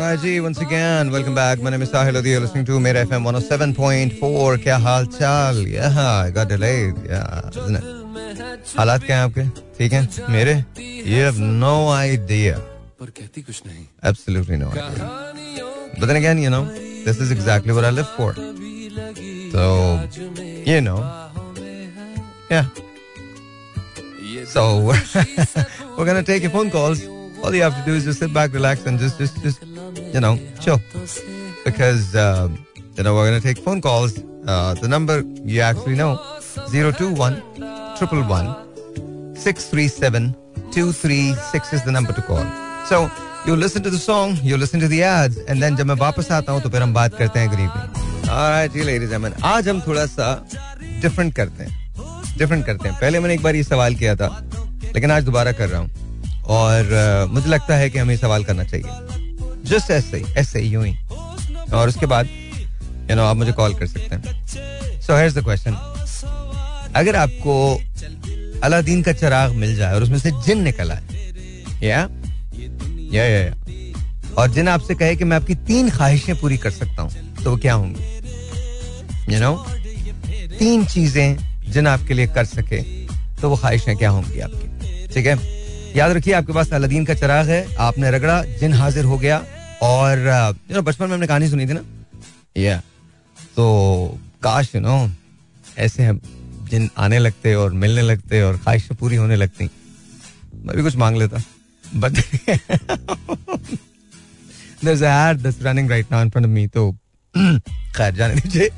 Alright, ji, once again, welcome back. My name is Sahil Lodi. You're listening to Mera FM 107.4. क्या हाल चाल? Yeah, I got delayed. Yeah, isn't it? हालात क्या हैं आपके? ठीक हैं? मेरे? You have no idea. पर कहती कुछ नहीं Absolutely no idea. But then again, you know, this is exactly what I live for. So, you know, yeah. So, we're gonna take your phone calls. All you have to do is just sit back, relax, and just, just, just, you know, chill. Because, um, you know, we're gonna take phone calls. Uh, the number you actually know, 021 111 637 236 is the number to call. So, you listen to the song, you listen to the ads, and then जब मैं वापस आता हूँ तो फिर हम बात करते हैं गरीब में Alright, ji ladies and gentlemen, आज हम थोड़ा सा डिफरेंट करते हैं डिफरेंट करते हैं पहले मैंने एक बार ये सवाल किया था लेकिन आज दोबारा कर रहा हूँ और uh, मुझे लगता है कि हमें सवाल करना चाहिए जस्ट ऐसे ही ऐसे ही यूँ ही और उसके बाद यू नो आप मुझे कॉल कर सकते हैं। सो हेयर्स द क्वेश्चन अगर आपको अलादीन का चिराग मिल जाए और उसमें से जिन निकल आए या या या। और जिन आपसे कहे कि मैं आपकी तीन ख्वाहिशें पूरी कर सकता हूँ तो वो क्या होंगी? यू नो तीन चीज़ें जिन आपके लिए कर सके तो वो ख्वाहिशें क्या होंगी आपकी? ठीक है? याद रखिए, आपके पास अलादीन का चिराग है, आपने रगड़ा, जिन हाजिर हो गया और यू नो बचपन में हमने कहानी सुनी थी ना? या तो काश यू नो ऐसे हम जिन आने लगते और मिलने लगते और ख्वाहिशें पूरी होने लगती। मैं भी कुछ मांग लेता। But there's an ad that's running right now in front of me तो खैर जाने दीजिए।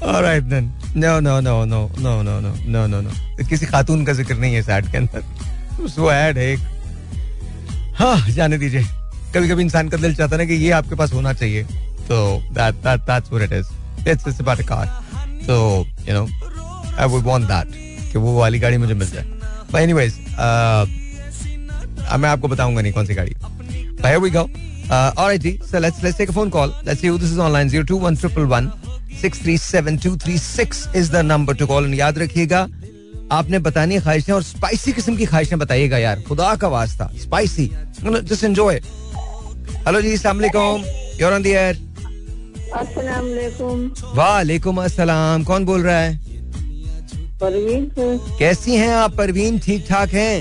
All right then. No, no, no, no, no, no, no, no, no, no. किसी खातून का ज़िक्र नहीं है इस एड के अंदर। वो एड है एक। हाँ जाने दीजिए। कभी कभी इंसान का दिल चाहता ना कि ये आपके पास होना चाहिए। तो कार तो you know I would want that कि वो वाली गाड़ी मुझे मिल जाए। बट एनीवेज uh, मैं आपको बताऊँगा नहीं कौन सी गाड़ी। भाई we go alright ji. So let's let's take a phone call let's see this is online 02111 6372366 is the number to call याद रखिएगा। आपने बतानी ख्वाहिशें और स्पाइसी किस्म की ख्वाहिशें बताइएगा यार। खुदा का वास्ता स्पाइसी जस्ट एंजॉय हेलो जी अस्सलाम वालेकुम। You're on the air अस्सलाम वालेकुम वालेकुम अस्सलाम। कौन बोल रहा है? परवीन कैसी हैं आप परवीन? ठीक ठाक हैं?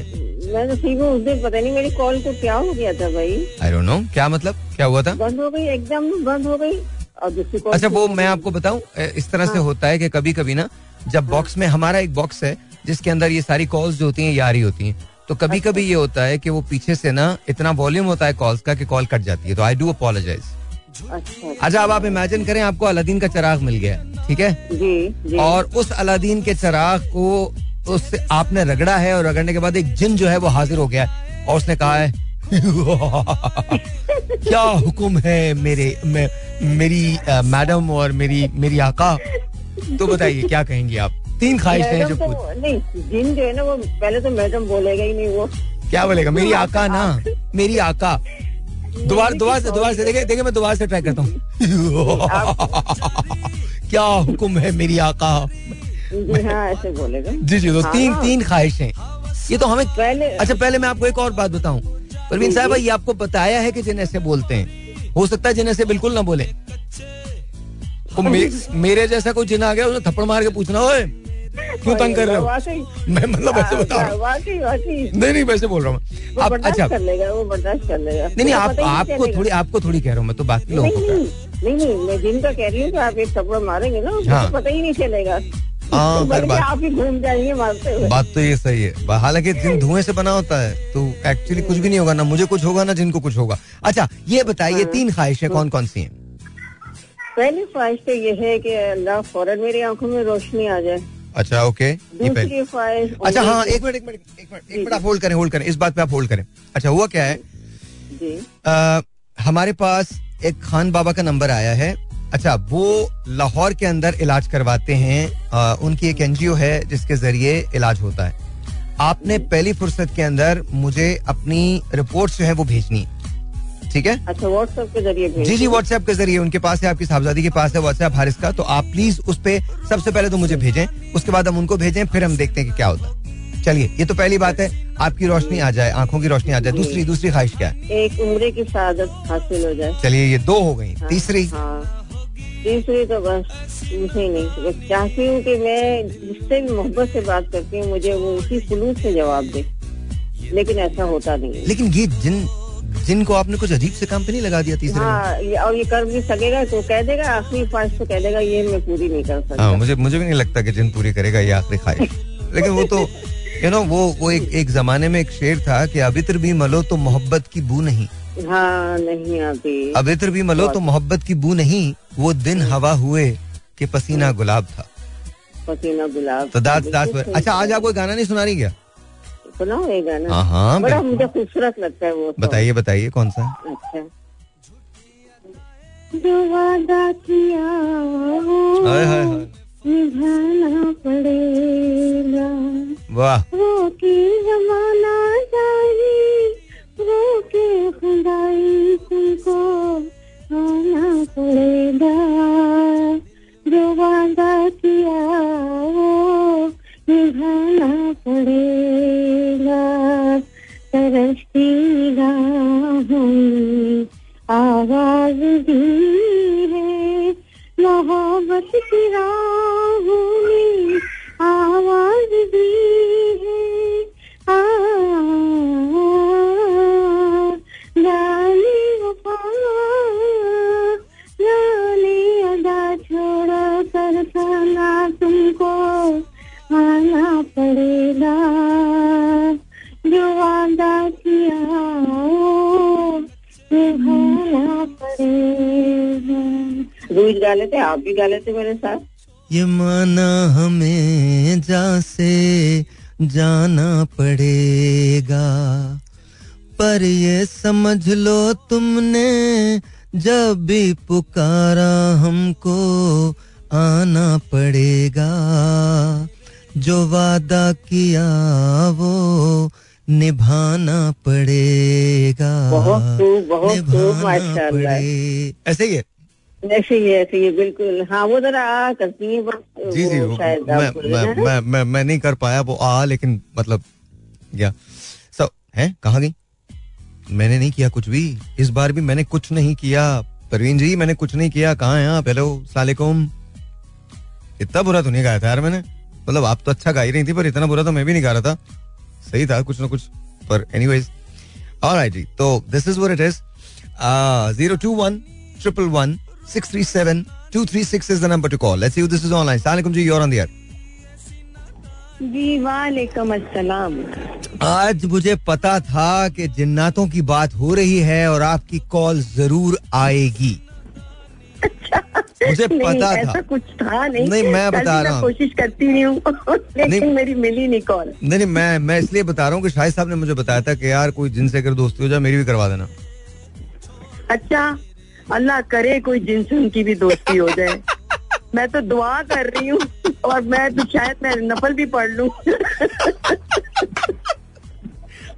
मैं तो ठीक हूँ उस दिन पता नहीं मेरी कॉल को क्या हो गया था भाई। आई डोंट नो क्या मतलब? क्या हुआ था? बंद हो गई एकदम बंद हो गई। और दूसरी अच्छा वो मैं आपको बताऊँ इस तरह हाँ. से होता है कि कभी कभी ना जब हाँ. बॉक्स में हमारा एक बॉक्स है जिसके अंदर ये सारी कॉल्स जो होती हैं ये आ रही होती हैं। तो कभी कभी ये होता है कि वो पीछे से ना इतना वॉल्यूम होता है कॉल्स का कि कॉल कट जाती है। तो आई डू अपोलोजाइज अच्छा अच्छा। अब आप इमेजिन करें आपको अलादीन का चिराग मिल गया ठीक है? जी जी। और उस अलादीन के चिराग को उससे आपने रगड़ा है और रगड़ने के बाद एक जिन जो है वो हाजिर हो गया है और उसने कहा है क्या हुक्म है मेरे मे, मेरी मैडम और मेरी मेरी आका? तो बताइए क्या कहेंगे आप? तीन ख्वाहिशें हैं जो नहीं जिन जो है ना वो पहले तो मैडम बोलेगा ही नहीं वो। क्या बोलेगा? मेरी आका ना मेरी आका। दोबारा दोबारा से दोबारा से देखे देखे मैं दोबारा से ट्राई करता हूँ। क्या हुक्म है मेरी आका? जी हाँ ऐसे बोलेगा। जी जी तो हाँ तीन ना। तीन ख्वाहिशें ये तो हमें पहले अच्छा पहले मैं आपको एक और बात बताऊँ। परवीन साहब ये आपको बताया है कि जिन ऐसे बोलते हैं। हो सकता है जिन ऐसे बिल्कुल ना बोले। तो मे, मेरे जैसा कोई जिन आ गया उसे थप्पड़ मार के पूछना ओए क्यों तंग कर रहे हो? मैं मतलब ऐसे बता रहा हूँ। नहीं नहीं वैसे बोल रहा हूँ। आप अच्छा। कर लेगा वो बर्दाश्त कर लेगा। नहीं नहीं आप ही आपको थोड़ी आपको थोड़ी कह रहा हूँ मैं तो बाकी लोगों नहीं को हूँ। नहीं नहीं मैं जिनका कह रही हूँ कि आप एक थप्पड़ मारेंगे ना हाँ। तो पता ही नहीं चलेगा। हाँ, तो आप ही घूम जाएँगे मारते हुए। बात तो ये सही है। हालाँकि जिन धुएँ से बना होता है तो एक्चुअली कुछ भी नहीं होगा ना मुझे कुछ होगा ना जिनको कुछ होगा। अच्छा ये बताइए हाँ। तीन ख्वाहिशें कौन कौन सी हैं? पहली ख्वाहिश तो ये है कि अल्लाह फ़ौरन मेरी आँखों में रोशनी आ जाए। अच्छा ओके अच्छा हाँ एक मिनट एक मिनट एक मिनट एक मिनट आप होल्ड करें होल्ड करें। इस बात पे आप होल्ड करें। अच्छा हुआ क्या है? जी। हमारे पास एक खान बाबा का नंबर आया है। अच्छा वो लाहौर के अंदर इलाज करवाते हैं। अ, उनकी एक एनजीओ है जिसके ज़रिए इलाज होता है। आपने पहली फुर्सत के अंदर मुझे अपनी रिपोर्ट जो है वो भेजनी है। ठीक है? अच्छा व्हाट्सएप के ज़रिए जी जी व्हाट्सएप के ज़रिए उनके पास है आपकी साहबजादी के पास है व्हाट्सएप हारिस का तो आप प्लीज़ उस पे सबसे पहले तो मुझे भेजें उसके बाद हम उनको भेजें फिर हम देखते हैं कि क्या होता है। चलिए ये तो पहली बात है आपकी रोशनी आ जाए आँखों की रोशनी आ जाए दूसरी दूसरी ख्वाहिश क्या है? एक उम्र की सादत हासिल हो जाए। चलिए ये दो हो गई हाँ, तीसरी? हाँ। तीसरी तो बस मुझे नहीं चाहती हूँ कि मैं जिससे भी मोहब्बत से बात करती हूँ मुझे वो उसी खुलूस से जवाब दे। लेकिन ऐसा होता नहीं लेकिन ये जिन जिनको आपने कुछ अजीब से काम पे नहीं लगा दिया तीसरे हाँ और ये कर भी सकेगा तो कह देगा आखिरी ख्वाहिश तो कह देगा ये मैं पूरी नहीं कर सकता। हाँ मुझे मुझे भी नहीं लगता कि जिन पूरी करेगा ये आखिरी ख्वाहिश लेकिन वो तो यू नो वो वो एक एक जमाने में एक शेर था कि अबित्र भी मलो तो मोहब्बत की बू नहीं। हाँ नहीं आती। अबित्र भी मलो तो मोहब्बत की बू नहीं वो दिन हवा हुए कि पसीना गुलाब था। पसीना गुलाब। तो दास दास अच्छा आज आप कोई गाना नहीं सुना रही क्या? सुनाओ ये गाना हाँ हाँ बड़ा मुझे खूबसूरत लगता है वो बताइए बताइए कौन सा? अच्छा। जो वादा किया निभाना पड़ेगा। वाह। वो की जमाना जाए वो के खुदाई तुमको आना पड़ेगा। जो वादा किया वो निभाना पड़ेगा। तरसती आवाज़ दी है। मोहब्बत की राहों रोज गा लेते आप भी गा लेते मेरे साथ। ये माना हमें जा से जाना पड़ेगा। पर ये समझ लो तुमने जब भी पुकारा हमको आना पड़ेगा। जो वादा किया वो निभाना पड़ेगा। बहुत खूब, बहुत खूब, निभाना माशाल्लाह। पड़े- ऐसे ही है? ऐसे ही ऐसे ही बिल्कुल। हाँ वो जरा आ करती है जी जी वो मैं मैं, मैं मैं मैं नहीं कर पाया वो आ लेकिन मतलब क्या सब है? कहाँ गई? मैंने नहीं किया कुछ भी। इस बार भी मैंने कुछ नहीं किया। परवीन जी मैंने कुछ नहीं किया। कहाँ हैं आप? हेलो सलाकुम इतना बुरा तो नहीं गाया था यार मैंने। मतलब आप तो अच्छा गा ही रही थी पर इतना बुरा तो मैं भी नहीं गा रहा था। सही था कुछ ना कुछ। पर एनीवेज ऑलराइट जी। तो this is what it is zero two one triple one six three seven two three six is the number to call let's see this is online सलाकुम जी यूर ऑन द एयर जी वालेकुम अस्सलाम। आज मुझे पता था कि जिन्नातों की बात हो रही है और आपकी कॉल ज़रूर आएगी। मुझे नहीं, पता ऐसा था। कुछ था नहीं। नहीं, मैं बता रहा हूँ। कोशिश करती रही हूँ लेकिन नहीं। मेरी मिली नहीं कॉल। नहीं नहीं मैं मैं इसलिए बता रहा हूँ कि शाहिद साहब ने मुझे बताया था कि यार कोई जिनसे अगर दोस्ती हो जाए मेरी भी करवा देना। अच्छा। अल्लाह करे कोई जिनसे उनकी भी दोस्ती हो जाए। मैं तो दुआ कर रही हूँ और मैं तो शायद मैं नफल भी पढ़ लूँ।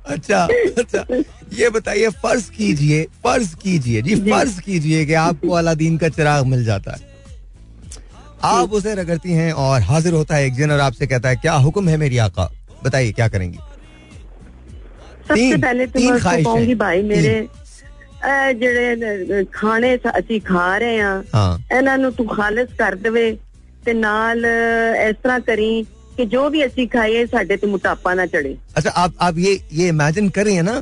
अच्छा अच्छा। ये बताइए फ़र्ज़ कीजिए फ़र्ज़ कीजिए जी जी। फ़र्ज़ कीजिए कि आपको अलादीन का चिराग मिल जाता है। आप उसे रगड़ती हैं और हाजिर होता है एक जन और आपसे कहता है क्या हुक्म है मेरी आका? बताइए क्या करेंगी? सबसे पहले तो मैं कहूँगी भाई मेरे ਜਿਹੜੇ ਖਾਣੇ ਸ- ਅਸੀਂ ਖਾ ਰਹੇ ਆ हाँ ਇਹਨਾਂ ਨੂੰ ਤੂੰ ਖਾਲਸ ਕਰ ਦੇਵੇ ਤੇ ਨਾਲ ਇਸ ਤਰ੍ਹਾਂ ਕਰੀ ਕਿ ਜੋ ਵੀ ਅਸੀਂ ਖਾਈਏ ਸਾਡੇ ਤੇ ਮੋਟਾਪਾ ਨਾ ਚੜੇ अच्छा आप आप ये ये इमेजिन कर रही है ना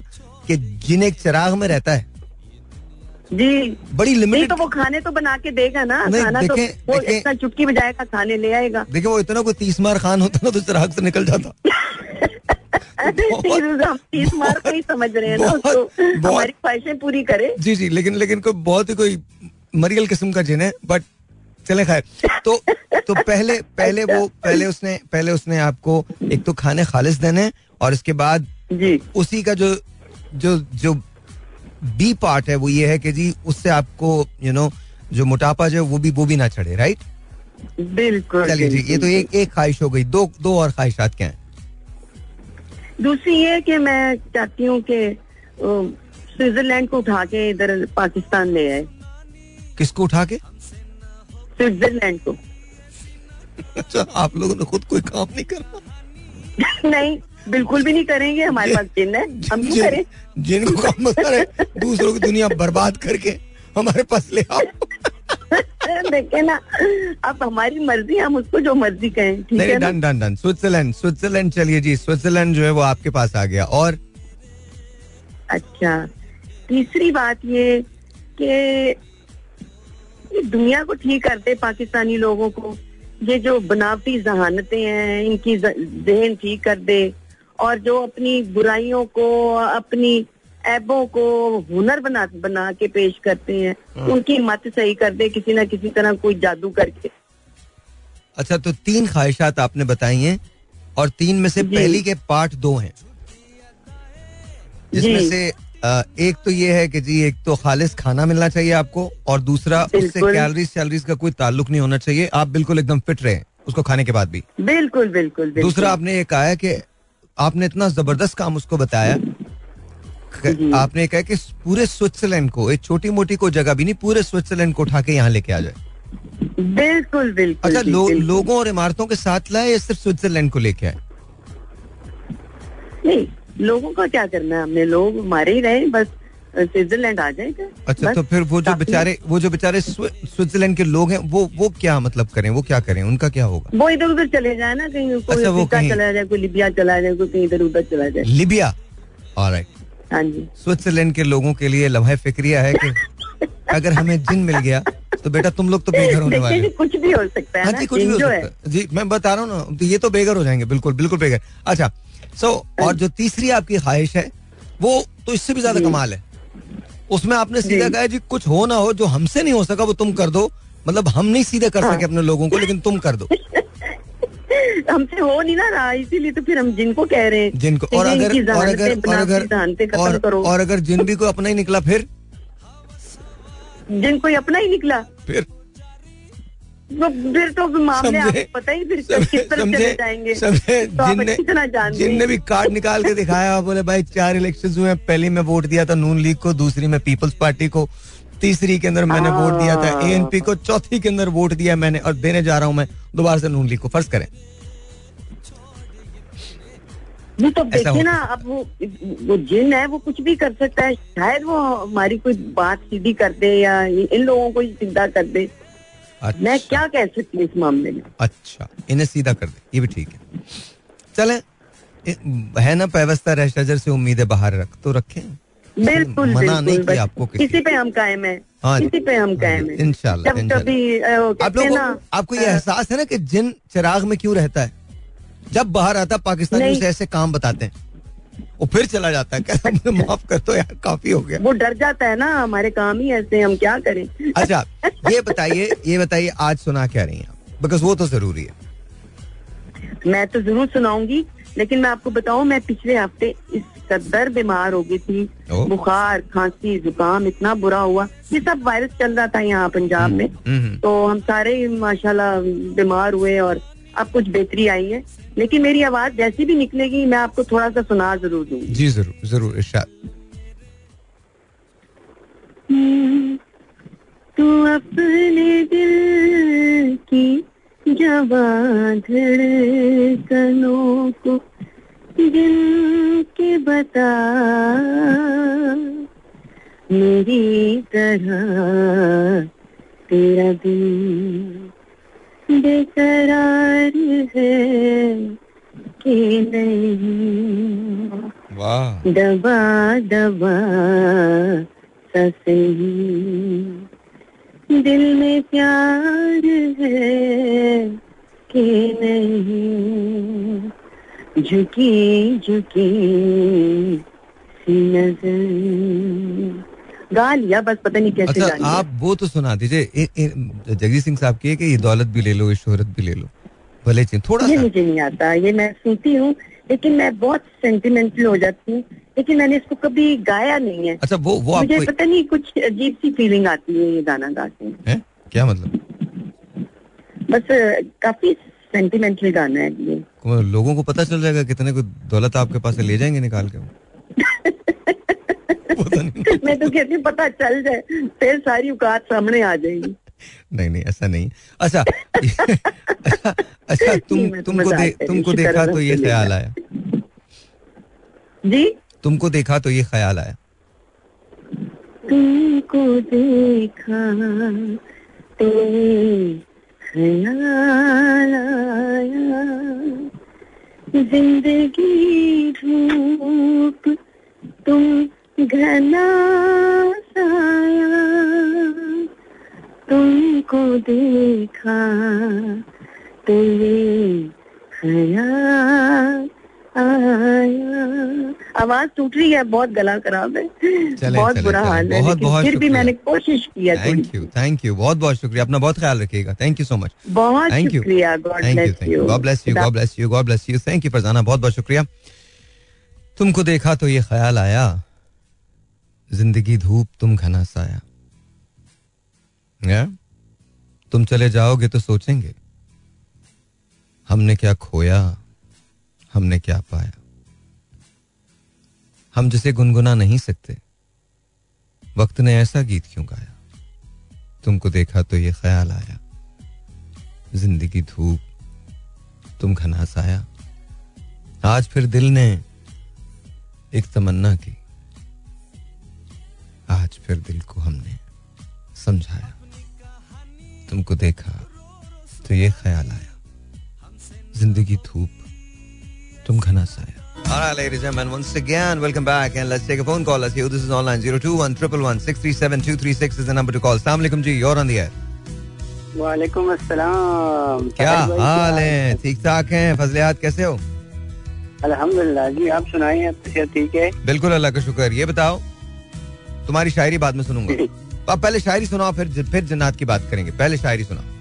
कि जिन एक चिराग में रहता है जी। बड़ी लिमिटेड तो वो खाने तो बना के देगा ना खाना तो देखें- वो इतना चुटकी बजाएगा खाने ले आएगा। देखिए वो इतना कोई तीस मार खान होता ना तो चिराग से निकल जाता। तीस मार को ही समझ रहे हैं ना उसको। हमारी ख्वाहिशें पूरी करे। जी जी लेकिन लेकिन कोई बहुत ही कोई मरियल किस्म का जिन है बट चले खैर। तो तो पहले पहले वो पहले उसने पहले उसने आपको एक तो खाने खालिस देने और इसके बाद जी। उसी का जो जो जो बी पार्ट है वो ये है कि जी उससे आपको यू नो जो मोटापा जो वो भी वो भी ना चढ़े राइट बिल्कुल चलिए जी ये तो एक एक ख्वाहिश हो गई। दो दो और ख्वाहिशात क्या हैं? दूसरी ये कि मैं चाहती हूँ कि स्विट्जरलैंड को उठा के इधर पाकिस्तान ले आए। किसको उठा के? स्विट्जरलैंड को। अच्छा आप लोगों ने खुद कोई काम नहीं करना नहीं बिल्कुल भी नहीं करेंगे हमारे पास जिन है हम क्यों करें। जिनको काम बता रहे दूसरों की दुनिया बर्बाद करके हमारे पास ले आओ। देखे ना अब हमारी मर्ज़ी हम उसको जो मर्ज़ी कहें ठीक है done done done. Switzerland Switzerland चलिए जी स्विट्जरलैंड जो है वो आपके पास आ गया। और? अच्छा तीसरी बात ये कि ये दुनिया को ठीक करते पाकिस्तानी लोगों को ये जो बनावटी जहानतें हैं इनकी जहन ठीक कर दे और जो अपनी बुराइयों को अपनी ऐबों को हुनर बना बना के पेश करते हैं हाँ। उनकी मत सही कर दे किसी ना किसी तरह कोई जादू करके। अच्छा तो तीन ख्वाहिशात आपने बताई हैं और तीन में से पहली के पार्ट दो हैं। जिसमें से एक तो ये है कि जी एक तो खालिस खाना मिलना चाहिए आपको और दूसरा उससे। कैलोरीज सैलरीज का कोई ताल्लुक नहीं होना चाहिए। आप बिल्कुल एकदम फिट रहे उसको खाने के बाद भी। बिल्कुल बिल्कुल बिल्कुल। दूसरा आपने ये कहा है कि आपने इतना ज़बरदस्त काम उसको बताया। आपने कहा कि पूरे स्विट्जरलैंड को एक छोटी मोटी को जगह भी नहीं पूरे स्विट्जरलैंड को उठा के यहाँ लेके आ जाए। बिल्कुल बिल्कुल अच्छा लो, बिल्कुल। लोगों और इमारतों के साथ लाए या सिर्फ़ स्विट्जरलैंड को लेके आए? नहीं लोगों का क्या करना है? हमने लोग मारे ही रहे बस स्विट्जरलैंड आ जाएगा। अच्छा तो फिर वो जो बेचारे वो जो बेचारे स्विट्जरलैंड के लोग हैं वो वो क्या मतलब करें? वो क्या करें? उनका क्या होगा? वो इधर उधर चले जाए ना कहीं कोई अच्छा, वो अफ्रीका कहीं- चला जाए कोई लिबिया चला जाए कोई कहीं इधर उधर चला जाए। लिबिया? ऑलराइट हाँ जी। स्विट्जरलैंड के लोगों के लिए लम्हा फिक्रिया है कि अगर हमें जिन मिल गया तो बेटा तुम लोग तो बेघर होने वाले हो। कुछ भी हो सकता है हाँ जी कुछ भी हो सकता है। है जी मैं बता रहा हूँ ना तो ये तो बेघर हो जाएँगे बिल्कुल बिल्कुल बेघर। अच्छा सो और जो। तीसरी आपकी ख्वाहिश है वो तो इससे भी ज़्यादा कमाल है। उसमें आपने सीधा कहा जी कुछ हो ना हो जो हमसे नहीं हो सका वो तुम कर दो। मतलब हम नहीं सीधे कर हाँ। सके अपने लोगों को लेकिन तुम कर दो। हमसे हो नहीं ना रहा इसीलिए तो फिर हम जिनको कह रहे हैं जिनको और अगर और अगर और अगर और, और अगर जिन भी को अपना ही निकला फिर? जिनको अपना ही निकला। फिर? फिर तो मामले आपको पता ही फिर किस तरफ़ चले जाएँगे। समझे? तो जिनने भी कार्ड निकाल के दिखाया बोले भाई चार इलेक्शन हुए हैं, पहली में वोट दिया था नून लीग को दूसरी में पीपल्स पार्टी को तीसरी के अंदर मैंने वोट दिया था हाँ। एएनपी को चौथी के अंदर वोट दिया मैंने और देने जा रहा हूँ मैं दोबारा से नून लीग को फ़र्ज़ करें। नहीं तो देखिए ना अब वो वो जिन है वो कुछ भी कर सकता है। शायद वो हमारी कोई बात सीधी कर दे या इन लोगों को ही सीधा कर दे। मैं अच्छा क्या कह सकती हूँ इस मामले में? अच्छा इन्हें सीधा कर दे ये भी ठीक है। चले है ना पैवस्ता रह शजर से उम्मीदें बाहर रख तो रखें। बिल्कुल मना नहीं किया आपको किसी इसी पे हम कायम है हाँ। इसी पे हम कायम है। इंशाल्लाह, कभी आप हैं लोगों आपको ये एहसास है ना कि जिन चिराग में क्यों रहता है? जब बाहर आता पाकिस्तानी। ऐसे काम बताते हैं। वो फिर चला जाता है। कहता मुझे माफ़ कर दो यार काफ़ी हो गया। वो डर जाता है ना हमारे काम ही ऐसे हम क्या करें? अच्छा ये बताइए ये बताइए आज सुना क्या रही हैं आप? बिकॉज़ वो तो ज़रूरी है। मैं तो ज़रूर सुनाऊँगी लेकिन मैं आपको बताऊँ मैं पिछले हफ़्ते इस कदर बीमार हो गई थी। बुखार खांसी जुकाम इतना बुरा हुआ। ये सब वायरस चल रहा था यहाँ पंजाब में। हम्म, तो हम सारे माशाल्लाह बीमार हुए और अब कुछ बेहतरी आई है। लेकिन मेरी आवाज़ जैसी भी निकलेगी मैं आपको थोड़ा सा सुना ज़रूर दूँगी। जी ज़रूर ज़रूर इरशाद। तू अपने दिल की धड़कनों को दिल के बता। मेरी तरह तेरा दिल बेकरार है कि नहीं। वाह। दबा दबा सही दिल में प्यार है कि नहीं। झुकी झुकी सी नज़र। गा लिया बस पता नहीं कैसे अच्छा आप वो तो सुना दीजिए। ए- सिंह साहब की कि ये दौलत भी ले लो ये शोहरत भी ले लो। भले थोड़ा ये मुझे नहीं आता ये मैं सुनती हूँ लेकिन मैं बहुत सेंटिमेंटल हो जाती हूँ लेकिन मैंने इसको कभी गाया नहीं है। अच्छा वो वो मुझे आपको पता नहीं कुछ अजीब सी फीलिंग आती है ये गाना गा के। है? क्या मतलब? बस काफ़ी सेंटिमेंटल गाना है ये। लोगों को पता चल जाएगा कितने को दौलत आपके पास से ले जाएँगे निकाल के पता नहीं। मैं तो कहती हूँ पता चल जाए फिर सारी औकात सामने आ जाएगी। नहीं नहीं ऐसा नहीं। अच्छा अच्छा, अच्छा तुम तुमको दे, तुमको देखा तो ये ख्याल आया जी? तुमको देखा तो ये ख्याल आया। तुमको देखा तो ख्याल आया। ज़िंदगी धूप तुम घना साया तुमको देखा तो ये आवाज़ टूट रही है बहुत गला खराब है। चले, बहुत चले, बुरा चले, हाल है बहुत, बहुत फिर भी मैंने कोशिश किया थैंक यू थैंक यू बहुत बहुत शुक्रिया। अपना बहुत ख्याल रखिएगा। थैंक यू सो मच बहुत थैंक यू शुक्रिया God thank you God bless you God bless you God bless you thank you Farzana बहुत बहुत शुक्रिया। तुमको देखा तो ये ख्याल आया? ज़िंदगी धूप तुम घना साया? तुम चले जाओगे तो सोचेंगे, हमने क्या खोया, हमने क्या पाया। हम जिसे गुनगुना नहीं सकते, वक्त ने ऐसा गीत क्यों गाया? तुमको देखा तो ये ख्याल आया, ज़िंदगी धूप तुम घना साया। आज फिर दिल ने एक तमन्ना की आज फिर दिल को हमने समझाया तुमको देखा तो ये ख्याल आया ज़िंदगी धूप तुम घना साया All right, ladies and gentlemen, once again, welcome back and let's take a phone call. Let's hear this is online 021 637 236 is the number to call. Assalamu alaikum ji, you're on the air. वालेकुम अस्सलाम क्या हाल है ठीक ठाक हैं फजलियात कैसे हो अल्हम्दुलिल्लाह जी आप सुनाइए आप ठीक है बिल्कुल अल्लाह का शुक्र ये बताओ तुम्हारी शायरी बाद में सुनूँगा। आप पहले शायरी सुनाओ फिर फिर जन्नत की बात करेंगे। पहले शायरी सुनाओ।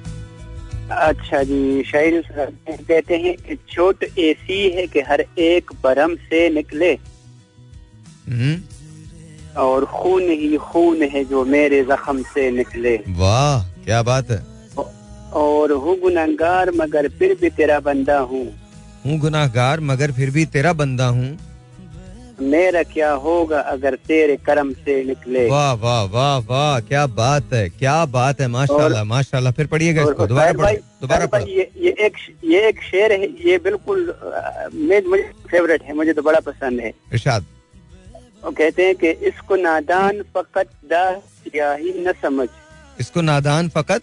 अच्छा जी शायरी कहते हैं कि छोट ऐसी है कि हर एक बरम से निकले। हम्म, और खून ही खून है जो मेरे जख्म से निकले। वाह क्या बात है। और हूँ गुनहगार मगर फिर भी तेरा बंदा हूँ। हूँ गुनाहगार मगर फिर भी तेरा बंदा हूँ। मेरा क्या होगा अगर तेरे कर्म से निकले? वाह वाह वाह वाह क्या बात है क्या बात है माशाल्लाह माशाल्लाह। फिर पढ़िएगा इसको दोबारा पढ़ो दोबारा ये ये एक ये एक शेर है ये बिल्कुल मुझे फेवरेट है मुझे तो बड़ा पसंद है। इरशाद। वो कहते हैं कि इसको नादान फकत दाग सियाही न समझ। इसको नादान फकत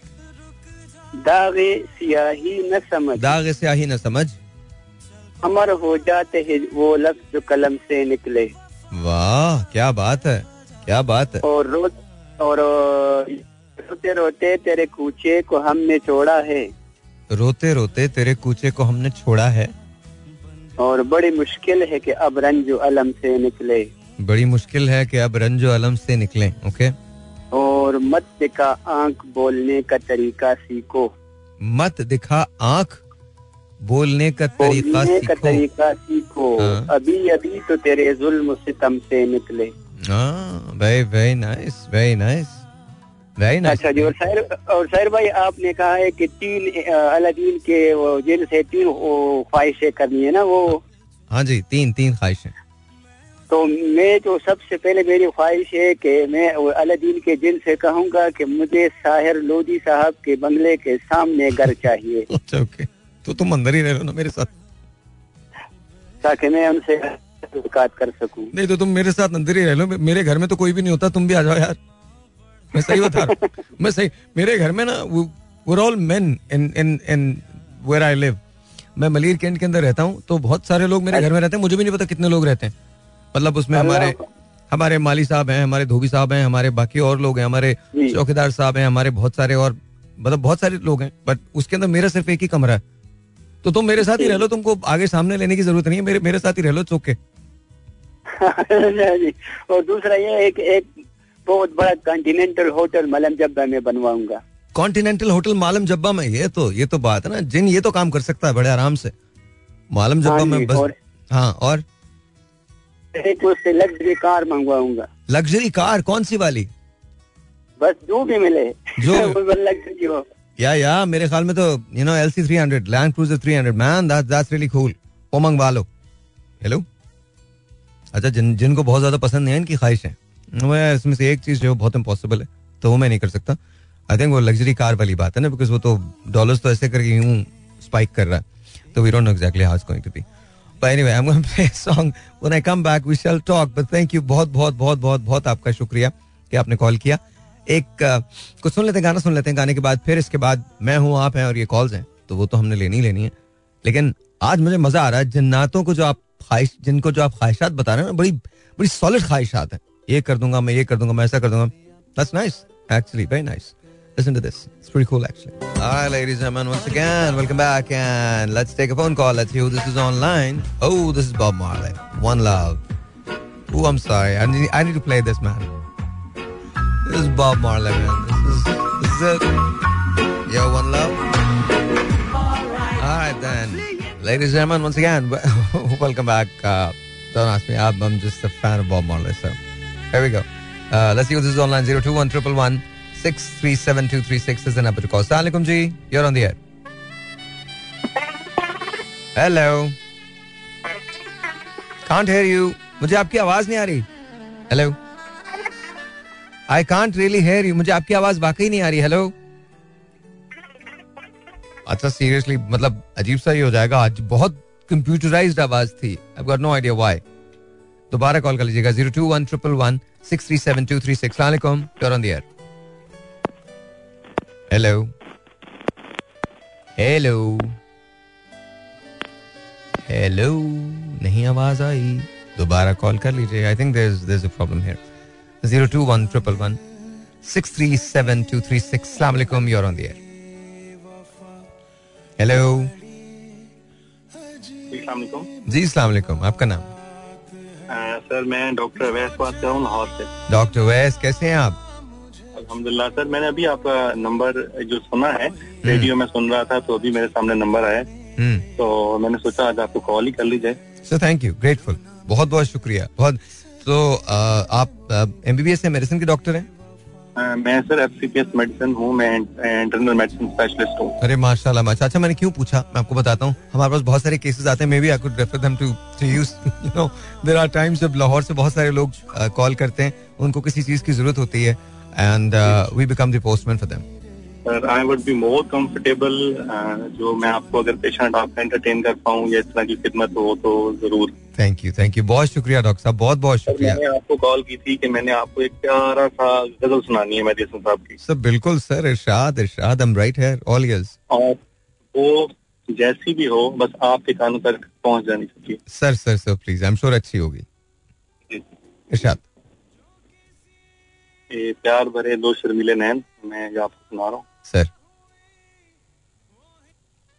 दागे सियाही न समझ। दाग स्याही न समझ। अमर हो जाते हैं वो लफ्ज जो कलम से निकले। वाह क्या बात है क्या बात है। और रो और रोते रोते तेरे कूचे को हमने छोड़ा है। रोते रोते तेरे कूचे को हमने छोड़ा है। और बड़ी मुश्किल है कि अब रंजो अलम से निकले। बड़ी मुश्किल है कि अब रंजो अलम से निकले ओके? और मत दिखा आँख बोलने का तरीका सीखो। मत दिखा आँख बोलने का तरीका बोलने का सीखो। तरीका सीखो। हाँ। अभी अभी तो तेरे जुल्म सितम से निकले। Very very nice very nice very nice अच्छा जी और साहिर और साहिर भाई आपने कहा है कि तीन अलादीन के जिन से तीन ख्वाहिशें करनी है ना वो? हाँ जी तीन तीन ख्वाहिशें। तो मैं तो सबसे पहले मेरी ख्वाहिश है कि मैं अलादीन के जिन से कहूँगा कि मुझे साहिर लोधी साहब के बंगले के सामने घर चाहिए। अच्छा ओके तो तुम अंदर ही रह लो ना मेरे साथ। ताकि मैं उनसे कर सकूँ। नहीं तो तुम मेरे साथ अंदर ही रह लो। मेरे घर में तो कोई भी नहीं होता तुम भी आ जाओ यार। मैं सही बता रहा हूँ। मैं सही मेरे घर में ना we're all men in in in where I live मैं मलिर कैंट के अंदर रहता हूँ तो बहुत सारे लोग मेरे घर में रहते हैं। मुझे भी नहीं पता कितने लोग रहते हैं। मतलब उसमें हमारे हमारे माली साहब हैं हमारे धोबी साहब हैं हमारे बाकी और लोग हैं हमारे चौकीदार साहब हैं हमारे बहुत सारे और मतलब बहुत सारे लोग हैं। बट उसके अंदर मेरा सिर्फ़ एक ही कमरा है। तो तुम मेरे साथ ही रह लो तुमको आगे सामने लेने की ज़रूरत नहीं है मेरे मेरे साथ ही रह लो चौके और दूसरा ये है कि एक बहुत बड़ा कॉन्टिनेंटल होटल मलम जब्बा में बनवाऊँगा। कॉन्टिनेंटल होटल मालम जब्बा में ये तो ये तो बात है ना जिन ये तो काम कर सकता है बड़े आराम से। मालम जब्बा हाँ में बस हाँ और? एक उससे लग्जरी कार मंगवाऊँगा। लग्जरी कार कौन सी वाली? बस जो भी मिले जो- लग्जरी हो। या या मेरे ख्याल में तो you know LC 300 Land Cruiser 300 man that's that's really cool वो मंगवा लो। हेलो अच्छा जिन जिनको बहुत ज़्यादा पसंद नहीं है इनकी ख्वाहिश है। इसमें से एक चीज़ जो बहुत इम्पॉसिबल है तो वो मैं नहीं कर सकता। आई थिंक वो लग्जरी कार वाली बात है ना बिकॉज़ वो तो डॉलर्स तो ऐसे करके यूँ स्पाइक कर रहा है। तो we don't know exactly how it's going to be But anyway, I'm going to play a song. When I come back, we shall talk. But thank बहुत बहुत बहुत बहुत बहुत आपका शुक्रिया कि आपने कॉल किया। एक uh, कुछ सुन लेते हैं गाना सुन लेते हैं गाने के बाद फिर इसके बाद मैं हूँ आप हैं और ये कॉल्स हैं तो वो तो हमने लेनी ही लेनी है लेकिन आज मुझे मज़ा आ रहा है जन्नातों को जो आप ख्वाहिश जिनको जो आप ख्वाहिशात बता रहे हैं ना बड़ी बड़ी सॉलिड ख्वाहिशात हैं ये कर दूँगा मैं ये कर दूँगा मैं ऐसा कर दूँगा that's nice actually very nice Listen to this. It's pretty cool, actually. All right, ladies and gentlemen, once again, welcome back, and let's take a phone call. Let's see who this is online. Oh, this is Bob Marley. One Love. Oh, I'm sorry. I need, I need to play this, man. This is Bob Marley, man. This is this is it. Yo, One Love. All right, then. Ladies and gentlemen, once again, welcome back. Uh, don't ask me. I'm, I'm just a fan of Bob Marley, so here we go. Uh, let's see who this is online. 021 111 637 is the number to call. Assalamualaikum ji. You're on the air. Hello. Can't hear you. मुझे आपकी आवाज नहीं आ रही hello I can't really hear you मुझे आपकी आवाज़ वाकई नहीं आ रही. हेलो अच्छा सीरियसली मतलब अजीब सा ही हो जाएगा. आज बहुत कंप्यूटराइज्ड आवाज़ थी. I got no idea why दोबारा कॉल कर लीजिएगा. Zero two one triple one six three seven two three six सलामकुम you're on the hello hello hello नहीं आवाज़ आई. दोबारा कॉल कर लीजिए. I think there is a problem here zero two one triple one six three seven two three six सलाम अलैकुम you're on the air hello जी सलाम अलैकुम आपका नाम? सर मैं डॉक्टर अवैस बात कर रहा हूँ लाहौर से। डॉक्टर वैस कैसे हैं आप? अल्हम्दुलिल्लाह सर मैंने अभी आपका नंबर जो सुना है रेडियो में सुन रहा था तो अभी मेरे सामने नंबर आया हम्म। तो मैंने सोचा आज आपको कॉल ही कर ली जाए। सो थैंक यू ग्रेटफुल बहुत बहुत शुक्रिया। बहुत तो आप एमबीबीएस से मेडिसिन के डॉक्टर हैं? मैं sir F C P S medicine हूँ मैं इंटरनल मेडिसिन स्पेशलिस्ट हूँ। अरे माशाल्लाह माशा अच्छा मैंने क्यों पूछा? मैं आपको बताता हूँ। हमारे पास बहुत सारे केसेस आते हैं। Maybe I could refer them to to use you know there are times जब लाहौर से बहुत सारे लोग कॉल करते हैं उनको किसी चीज़ की ज़रूरत होती है and we become the postman for them sir I would be more comfortable जो मैं आपको अगर पेशेंट आपका एंटरटेन कर पाऊँ या इस तरह की खिदमत हो तो ज़रूर। थैंक यू थैंक यू बहुत शुक्रिया डॉक्टर साहब। बहुत बहुत शुक्रिया। मैंने आपको कॉल की थी कि मैंने आपको एक प्यारा सा गज़ल सुनानी है मेडिसिन साहब की। सर बिल्कुल सर इरशाद इरशाद I am right here all ears और वो जैसी भी हो बस आपके कानों तक पहुँच जानी चाहिए। Sir sir sir please I am sure अच्छी होगी। इरशाद। ये प्यार भरे दो शर्मिले नैन मैं ये आपको सुना रहा हूँ। सर।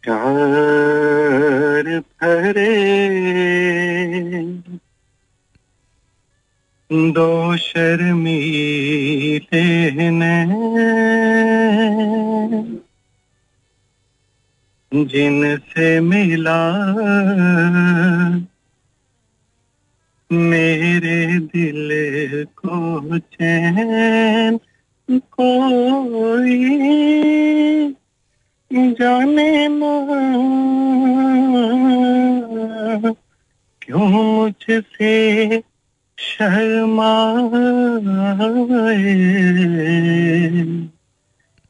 प्यार भरे दो शर्मीले नैन जिनसे मिला मेरे दिल को चैन कोई जाने ना क्यों मुझसे शर्माए?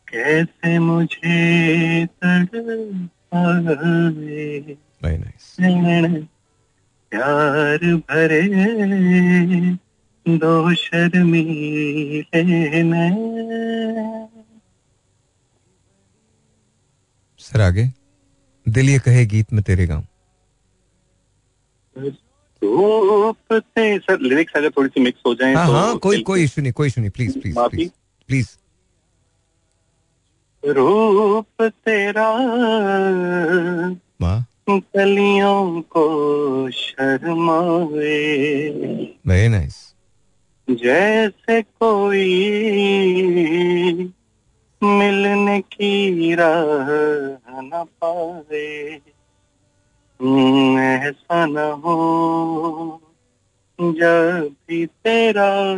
कैसे मुझे तड़पाए? नैन प्यार भरे दो शर्मीले सर आगे। दिल ये कहे गीत में तेरे गाँव सर लिरिक्स अगर थोड़ी सी मिक्स हो जाए हाँ तो हाँ कोई कोई इशू नहीं कोई इशू नहीं प्लीज़ प्लीज़ माफ़ी? प्लीज़ प्लीज़ रूप तेरा कलियों को शर्माए वेरी नाइस जैसे कोई मिलने की राह न पाए ऐसा न हो जब भी तेरा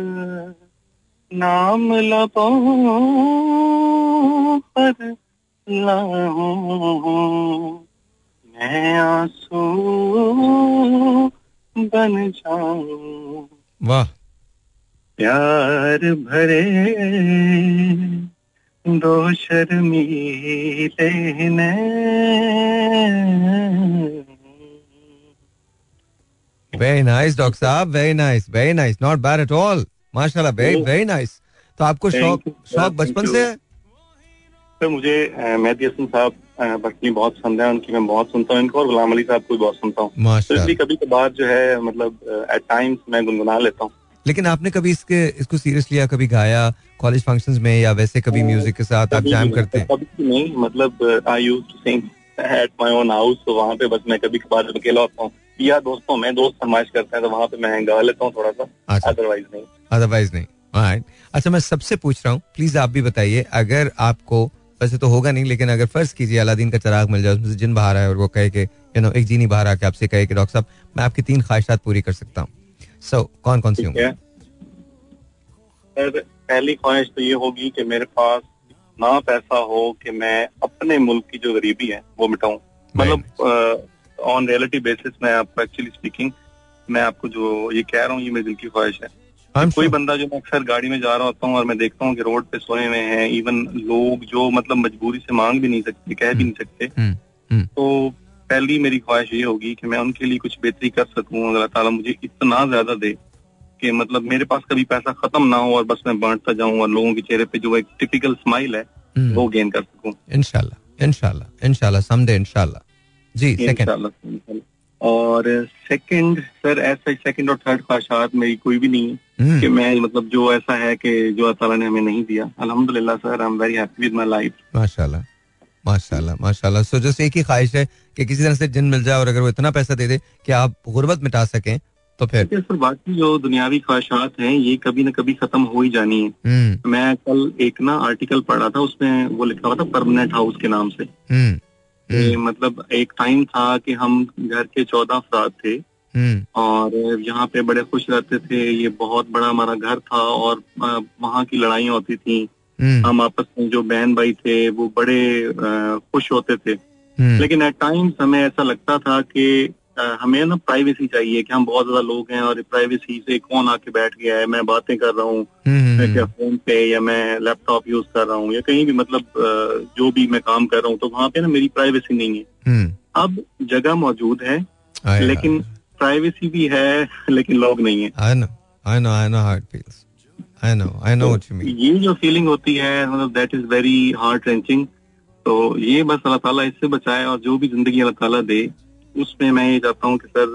नाम लबों पर लाऊं। मैं आँसू बन जाऊँ। वाह। प्यार भरे दो शर्मीले वेरी नाइस डॉक्टर साहब very nice very nice not bad at all माशाल्लाह वेरी वेरी नाइस तो आपको शौक शौक बचपन से? है सर मुझे मेहदी हसन साहब भटनी बहुत पसंद है उनकी मैं बहुत सुनता हूँ। इनको और गुलाम अली साहब को भी बहुत सुनता हूँ। तो इसलिए कभी कभार जो है मतलब एट टाइम्स मैं गुनगुना लेता हूँ। लेकिन आपने कभी इसके इसको सीरियस लिया कभी गाया कॉलेज फ़ंक्शंस में या वैसे कभी म्यूज़िक के साथ आप जैम करते हैं? कभी नहीं। मतलब I use to sing at my own house तो वहाँ पे बस मैं कभी कभार अकेला होता हूँ या दोस्तों में दोस्त फरमाइश करते हैं तो वहाँ पे मैं गा लेता हूँ थोड़ा सा अच्छा। अदरवाइज़ नहीं। अदरवाइज़ नहीं। अच्छा मैं सबसे पूछ रहा हूँ प्लीज़ आप भी बताइए अगर आपको वैसे तो होगा नहीं लेकिन अगर फ़र्ज़ कीजिए अलादीन का चराग मिल जाए उसमें से जिन बाहर आए और वो कहे कि यू नो एक जीनी बाहर आके आपसे कहे कि डॉक्टर साहब मैं आपकी तीन ख्वाहिशात पूरी कर सकता हूँ। सो so, कौन कौन सी होंगी? पहली ख्वाहिश तो ये होगी कि मेरे पास ना पैसा हो कि मैं अपने मुल्क की जो गरीबी है वो मिटाऊं। मतलब ऑन रियलिटी बेसिस मैं आपको एक्चुअली स्पीकिंग मैं आपको जो ये कह रहा हूँ ये मेरी दिल की ख्वाहिश है। I'm कोई sure. बंदा जो मैं अक्सर गाड़ी में जा रहा होता हूँ और मैं देखता हूँ कि रोड पे सोए हुए हैं इवन लोग जो मतलब मजबूरी से मांग भी नहीं सकते कह भी नहीं सकते हम्म, हम्म। तो पहली मेरी ख्वाहिश ये होगी कि मैं उनके लिए कुछ बेहतरी कर सकूँ अगर अल्लाह ताला मुझे इतना ज़्यादा दे कि मतलब मेरे पास कभी पैसा खत्म ना हो और बस मैं बांटता जाऊँ और लोगों के चेहरे पे जो एक टिपिकल स्माइल है हम्म। वो गेन कर सकूँ इनशाला इंशाल्लाह इंशाल्लाह समडे इंशाल्लाह जी सेकंड इंशाल्लाह। और सेकंड सर ऐसा सेकंड और थर्ड ख्वाहिशात मेरी कोई भी नहीं है कि मैं मतलब जो ऐसा है कि जो अल्लाह ताला ने हमें नहीं दिया। अल्हम्दुलिल्लाह sir I am very happy with my life माशाल्लाह माशाल्लाह माशाल्लाह। सो जस्ट एक ही ख्वाहिश है कि किसी तरह से जिन मिल जाए और अगर वो इतना पैसा दे दे कि आप गुर्बत मिटा सकें तो फिर। सर बाकी जो दुनियावी ख्वाहिशात हैं ये कभी ना कभी खत्म हो ही जानी है। हम्म मैं कल एक ना आर्टिकल पढ़ा था उसमें वो लिखा हुआ था परमानेंट हाउस के नाम से। हम्म कि मतलब एक टाइम था कि हम घर के चौदह अफराद थे। हम्म। और यहाँ पे बड़े खुश रहते थे। ये बहुत बड़ा हमारा घर था और वहाँ की लड़ाई होती थी। हम्म। हम आपस में जो बहन भाई थे वो बड़े खुश होते थे। हम्म। लेकिन एट टाइम्स हमें ऐसा लगता था कि हमें ना प्राइवेसी चाहिए कि हम बहुत ज़्यादा लोग हैं और प्राइवेसी से कौन आके बैठ गया है मैं बातें कर रहा हूँ हम्म, मैं क्या फ़ोन पे या मैं लैपटॉप यूज़ कर रहा हूँ या कहीं भी मतलब जो भी मैं काम कर रहा हूँ तो वहाँ पे ना मेरी प्राइवेसी नहीं है। हम्म। अब जगह मौजूद है लेकिन प्राइवेसी भी है लेकिन लोग नहीं है। I know I know I know how it feels. I know I know what you mean. ये जो फीलिंग होती है मतलब that is very heart wrenching तो ये बस अल्लाह ताला इससे बचाए और जो भी ज़िंदगी अल्लाह ताला दे उसमें मैं ये चाहता हूँ कि सर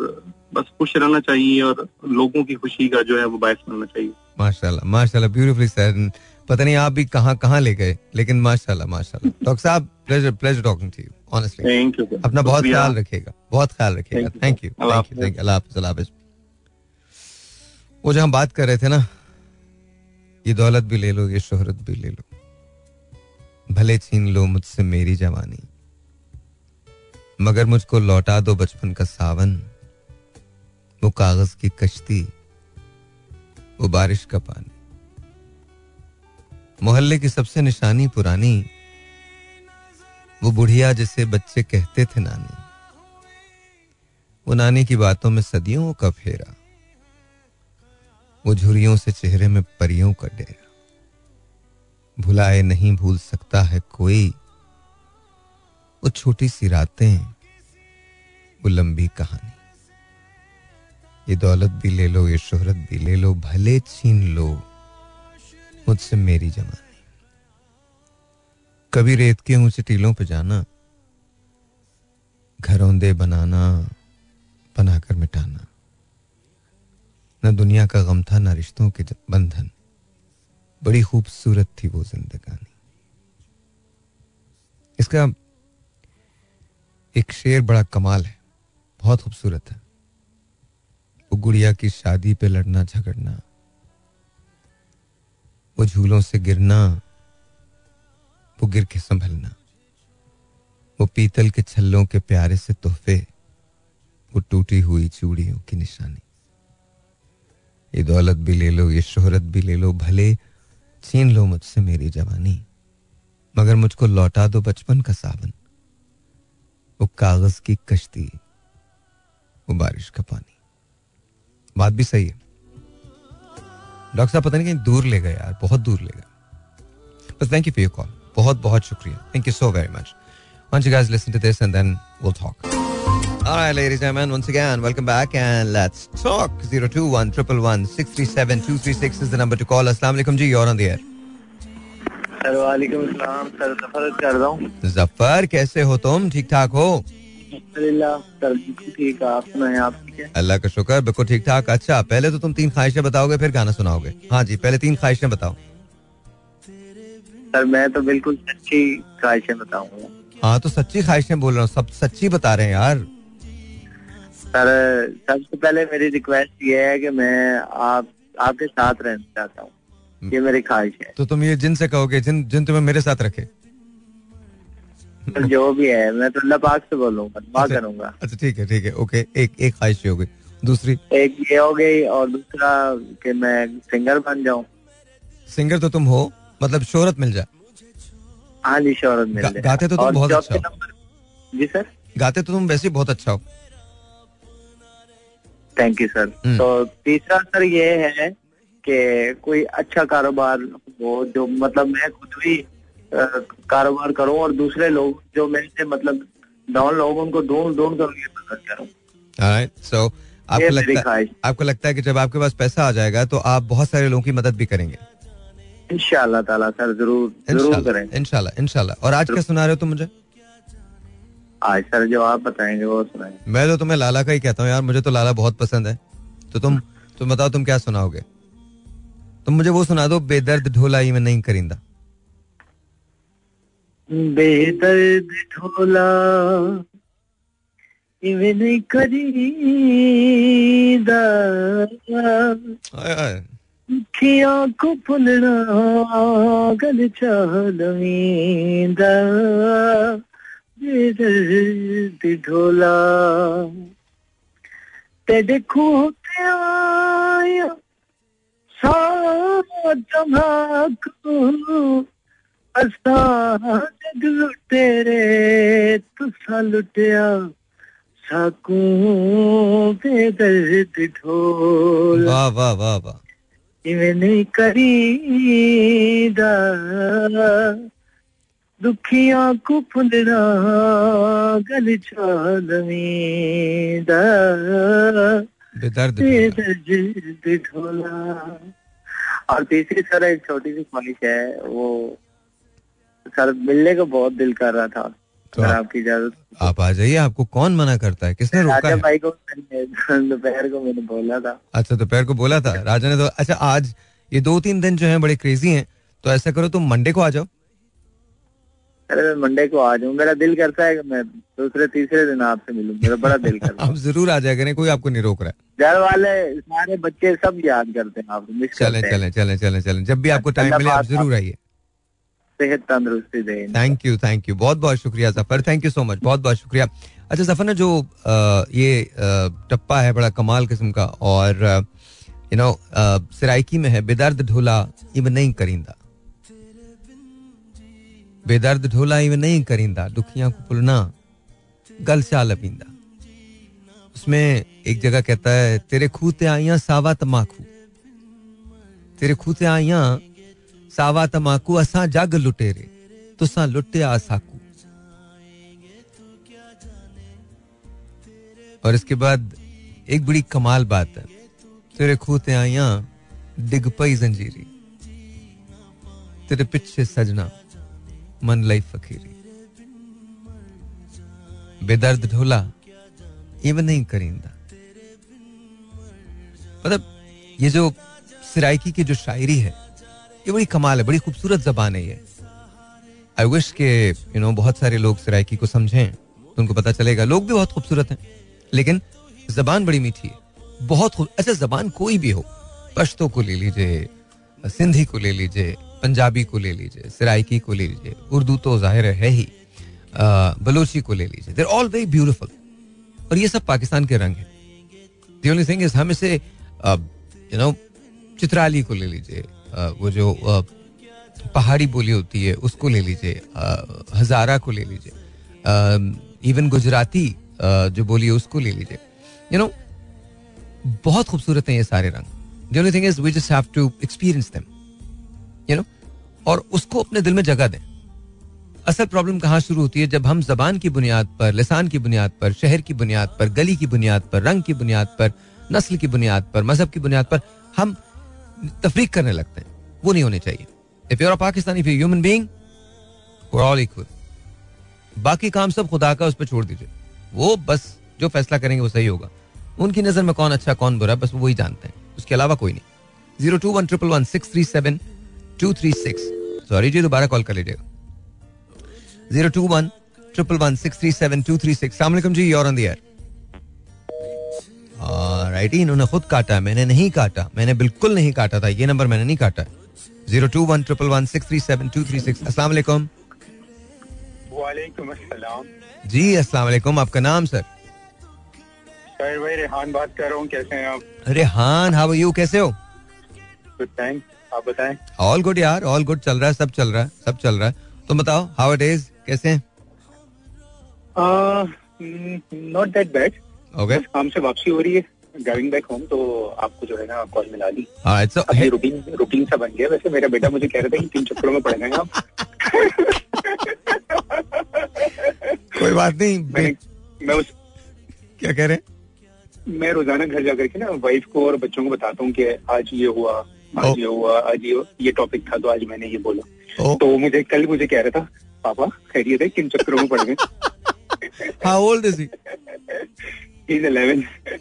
बस खुश रहना चाहिए और लोगों की खुशी का जो है वो बायस बनना चाहिए। माशाल्लाह माशाल्लाह ब्यूटीफुली सेड पता नहीं आप भी कहाँ कहाँ ले गए लेकिन माशाल्लाह माशाल्लाह। डॉक्टर साहब pleasure pleasure talking to you honestly thank you अपना बहुत ख्याल रखिएगा बहुत ख्याल रखिएगा। Thank you thank you thank you अल्लाह हाफिज अल्लाह हाफिज। वो जो हम बात कर रहे थे ना ये दौलत भी ले लो ये शोहरत भी ले लो। भले छीन लो मुझसे मेरी जवानी। मगर मुझको लौटा दो बचपन का सावन। वो कागज़ की कश्ती, वो बारिश का पानी। मोहल्ले की सबसे निशानी पुरानी, वो बुढ़िया जिसे बच्चे कहते थे नानी। वो नानी की बातों में सदियों का फेरा, वो झुरियों से चेहरे में परियों का डेरा। भुलाए नहीं भूल सकता है कोई वो छोटी सी रातें वो लंबी कहानी। ये दौलत भी ले लो, ये शोहरत भी ले लो, भले छीन लो, मुझसे मेरी जवानी। कभी रेत के ऊँचे टीलों पे जाना, घरौंदे बनाना, बनाकर मिटाना। न दुनिया का गम था, न रिश्तों के बंधन। बड़ी खूबसूरत थी वो जिंदगानी। इसका एक शेर बड़ा कमाल है, बहुत खूबसूरत है। वो गुड़िया की शादी पे लड़ना, झगड़ना, वो झूलों से गिरना, वो गिर के संभलना, वो पीतल के छल्लों के प्यारे से तोहफे, वो टूटी हुई चूड़ियों की निशानी। ये दौलत भी ले लो, ये शोहरत भी ले लो, भले छीन लो मुझसे मेरी जवानी, मगर मुझको लौटा दो बचपन का सावन। वो कागज़ की कश्ती वो बारिश का पानी बात भी सही है डॉक्टर साहब पता नहीं कहीं दूर ले गए यार बहुत दूर ले गए बस thank you for your call बहुत बहुत शुक्रिया thank you so very much Once you guys listen to this and then we'll talk. All right, ladies and gentlemen, once again, welcome back and let's talk. 021 111 637 236 is the number to call. Assalamu alaikum ji, you're on the air. Sir वालेकुम सलाम। Sir सफ़र कर रहा हूँ। ज़फ़र कैसे हो तुम? ठीक ठाक हो। ठीक आप सुनाए आप अल्लाह का शुक्र बिल्कुल ठीक ठाक अच्छा पहले तो तुम तीन ख्वाहिशें बताओगे फिर गाना सुनाओगे। हाँ जी पहले तीन ख्वाहिशें बताओ। सर मैं तो बिल्कुल सच्ची ख्वाहिशें बताऊँगा हाँ तो सच्ची ख्वाहिशें बोल रहा हूँ सब सच्ची बता रहे हैं यार। सर सबसे पहले मेरी रिक्वेस्ट ये है कि मैं आप आपके साथ रहना चाहता हूँ। ये मेरी ख्वाहिश है। तो तुम ये जिन से कहोगे जिन जिन तुम्हें मेरे साथ रखे। जो भी है मैं तो अल्लाह पाक से बोलूँगा दुआ अच्छा। करूँगा। अच्छा ठीक है ठीक है ओके एक एक ख्वाहिश हो गई। दूसरी? एक ये हो गई और दूसरा कि मैं सिंगर बन जाऊँ। सिंगर तो तुम हो मतलब शोहरत मिल जाए हाँ जी शोहरत मिल गा- जाए। गाते तो तुम बहुत अच्छा हो। जी सर? गाते तो तुम वैसे बहुत अच्छा हो। Thank you sir. तो तीसरा सर ये है कि कोई अच्छा कारोबार हो जो मतलब मैं खुद भी कारोबार करूँ और दूसरे लोग जो मेरे से मतलब डाउन लोग उनको ढूंढ ढूंढ कर उनकी मदद करूँ। Alright, so आपको लगता है आपको लगता है कि जब आपके पास पैसा आ जाएगा तो आप बहुत सारे लोगों की मदद भी करेंगे? इंशाल्लाह ताला सर ज़रूर ज़रूर करेंगे। इंशाल्लाह इंशाल्लाह। और आज क्या सुना रहे हो तुम मुझे? आज सर जो आप बताएँगे वो सुनाए मैं तो तुम्हें लाला का ही कहता हूँ यार मुझे तो लाला बहुत पसंद है। तो तुम तुम बताओ तुम क्या सुनाओगे? तुम मुझे वो सुना दो बेदर्द ढोलाई में नहीं करिंदा। बेदर्द ढोला नहीं करीदा। आय, आय। अखियाँ को भुलना गल चालवींदा बेदर्द ढोला। तेरे खूते आया सा जमाकू असा जग लुटेरे तुसा लुटिया साकू बेदर्द ढोला। वाह वाह वाह वाह। इवें नहीं करीदा दुखियाँ को फुलना गल चालवींदा बेदर्द और तीसरी सर एक छोटी सी ख्वाहिश है वो सर मिलने को बहुत दिल कर रहा था तो आप- आपकी इजाज़त। आप आ जाइए आपको कौन मना करता है? किसने रोका राजा है? भाई को दोपहर को मैंने बोला था। अच्छा दोपहर को बोला था। राजा ने तो अच्छा आज ये दो तीन दिन जो है बड़े क्रेजी हैं तो ऐसा करो तुम मंडे को आ जाओ। अरे मैं मंडे को आ जाऊँ मेरा दिल करता है कि मैं दूसरे तीसरे दिन आपसे मिलूं। मेरा बड़ा दिल करता है। आप ज़रूर आ जाएगा नहीं कोई आपको नहीं रोक रहा है। घर वाले सारे बच्चे सब याद करते हैं आपको मिस चलें चलें चलें चलें चलें। जब भी आपको टाइम मिले आप ज़रूर आइए। सेहत तंदुरुस्ती दे। थैंक यू थैंक यू बहुत बहुत शुक्रिया Zafar thank you so much बहुत बहुत शुक्रिया। अच्छा ज़फ़र ने जो अ, ये टप्पा है बड़ा कमाल किस्म का और यू नो सराइकी में है बेदर्द ढोला इवन नहीं करिंदा। बेदर्द ढोला इवन नहीं करिंदा, दुखियाँ को पुलना गल चाल पींदा उसमें एक जगह कहता है, तेरे खूते आइया सावा तमाकू। तेरे खूते आइया सावा तमाकू, असा जग लुटेरे, तुसां लुटिया साकू। और इसके बाद एक बड़ी कमाल बात है, तेरे खूते आइया डिग पई जंजीरी, तेरे पिछे सजना। मन लई फकीरी। बेदर्द ढोला इवन नहीं करिंदा। मतलब ये जो सिराइकी की जो शायरी है, ये बड़ी कमाल है, बड़ी खूबसूरत जबान है ये। आई विश के यू नो बहुत सारे लोग सराइकी को समझें तो उनको पता चलेगा। लोग भी बहुत खूबसूरत हैं, लेकिन जबान बड़ी मीठी है। बहुत अच्छा जबान कोई भी हो, पश्तो को ले लीजिए, सिंधी को ले लीजिए पंजाबी को ले लीजिए, सराइकी को ले लीजिए, उर्दू तो ज़ाहिर है ही बलोची को ले लीजिए। देर ऑल वेरी ब्यूटिफुल और ये सब पाकिस्तान के रंग है। इज़ हम इसे यू नो चित्राली को ले लीजिए वो जो पहाड़ी बोली होती है, उसको ले लीजिए हजारा को ले लीजिए इवन गुजराती जो बोली है, उसको ले लीजिए। यू नो बहुत खूबसूरत हैं ये सारे रंग। The thing is we just have to experience them you know और उसको अपने दिल में जगह दें। असल प्रॉब्लम कहाँ शुरू होती है? जब हम जबान की बुनियाद पर, लसान की बुनियाद पर, शहर की बुनियाद पर, गली की बुनियाद पर, रंग की बुनियाद पर, नस्ल की बुनियाद पर, मज़हब की बुनियाद पर हम तफरीक करने लगते हैं। वो नहीं होने चाहिए। If you're Pakistani if human being all equal बाकी काम सब खुदा का, उस पर छोड़ दीजिए। वो बस जो फैसला करेंगे, वो सही होगा। उनकी नज़र में कौन अच्छा कौन बुरा, बस वही जानते हैं। उसके अलावा कोई नहीं। Zero two one triple one six three seven two three six sorry जी दोबारा कॉल कर लीजिएगा। Zero two one triple one six three seven two three six सलामकुम जी योर ऑन दी राइट इन्होंने खुद काटा मैंने नहीं काटा मैंने बिल्कुल नहीं काटा था ये नंबर मैंने नहीं काटा। Zero two one triple one six three seven two three six असला जी अस्सलाम वालेकुम आपका नाम सर? सर भाई रेहान बात कर रहा हूँ कैसे हैं आप? रेहान हाउ यू कैसे हो? गुड थैंक आप बताएँ। ऑल गुड यार ऑल गुड चल रहा है सब चल रहा है सब चल रहा है। तुम बताओ हाउ इट इज़ कैसे हैं? नॉट दैट बैड ओके काम से वापसी हो रही है ड्राइविंग बैक होम तो आपको जो है ना कॉल मिला ली। हाँ इट्स अभी रूटीन रूटीन सा बन गया। वैसे मेरा बेटा मुझे कह रहा था कि तीन चक्करों में पड़ गए आप। कोई बात नहीं बे- मैं उस क्या कह रहे हैं? मैं रोज़ाना घर जाकर के ना वाइफ को और बच्चों को बताता हूँ कि आज ये हुआ। आज ये हुआ आज ये ये टॉपिक था तो आज मैंने ये बोला। ओ तो मुझे कल मुझे कह रहा था पापा खैरियत है किन चक्करों में पड़ गए हाउ ओल्ड इज़ ही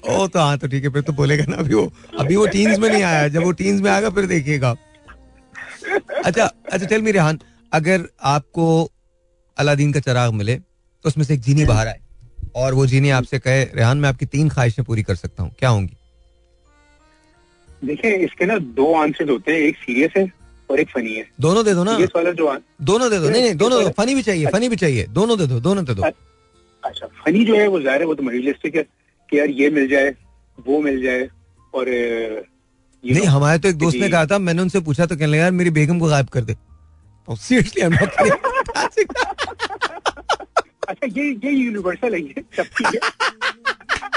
ओ तो हाँ तो ठीक है फिर तो बोलेगा ना अभी वो अभी वो टीन्स में नहीं आया जब वो टीन्स में आएगा फिर देखिएगा। अच्छा अच्छा टेल मी रेहान अगर आपको अलादीन का चराग मिले तो उसमें से एक जीनी बाहर आए और वो जीनी आपसे कहे रेहान मैं आपकी तीन ख्वाहिशें पूरी कर सकता हूँ क्या होंगी? देखिए इसके ना दो आंसर होते हैं एक सीरियस है और एक फनी है। दोनों दे दो ना। सीरियस वाला जो दोनों दे दो। नहीं नहीं दोनों फनी भी चाहिए फनी भी चाहिए। दोनों दे दो दोनों दे दो। अच्छा फनी जो है वो ज़ाहिर है वो तो मटेरियलिस्टिक है कि यार ये मिल जाए वो मिल जाए और नहीं हमारे तो एक दोस्त ने कहा था मैंने उनसे पूछा तो कहने लगा यार मेरी बेगम को गायब कर दे। सीरियसली आई एम नॉट अच्छा ये ये यूनिवर्सल है ये सबकी है।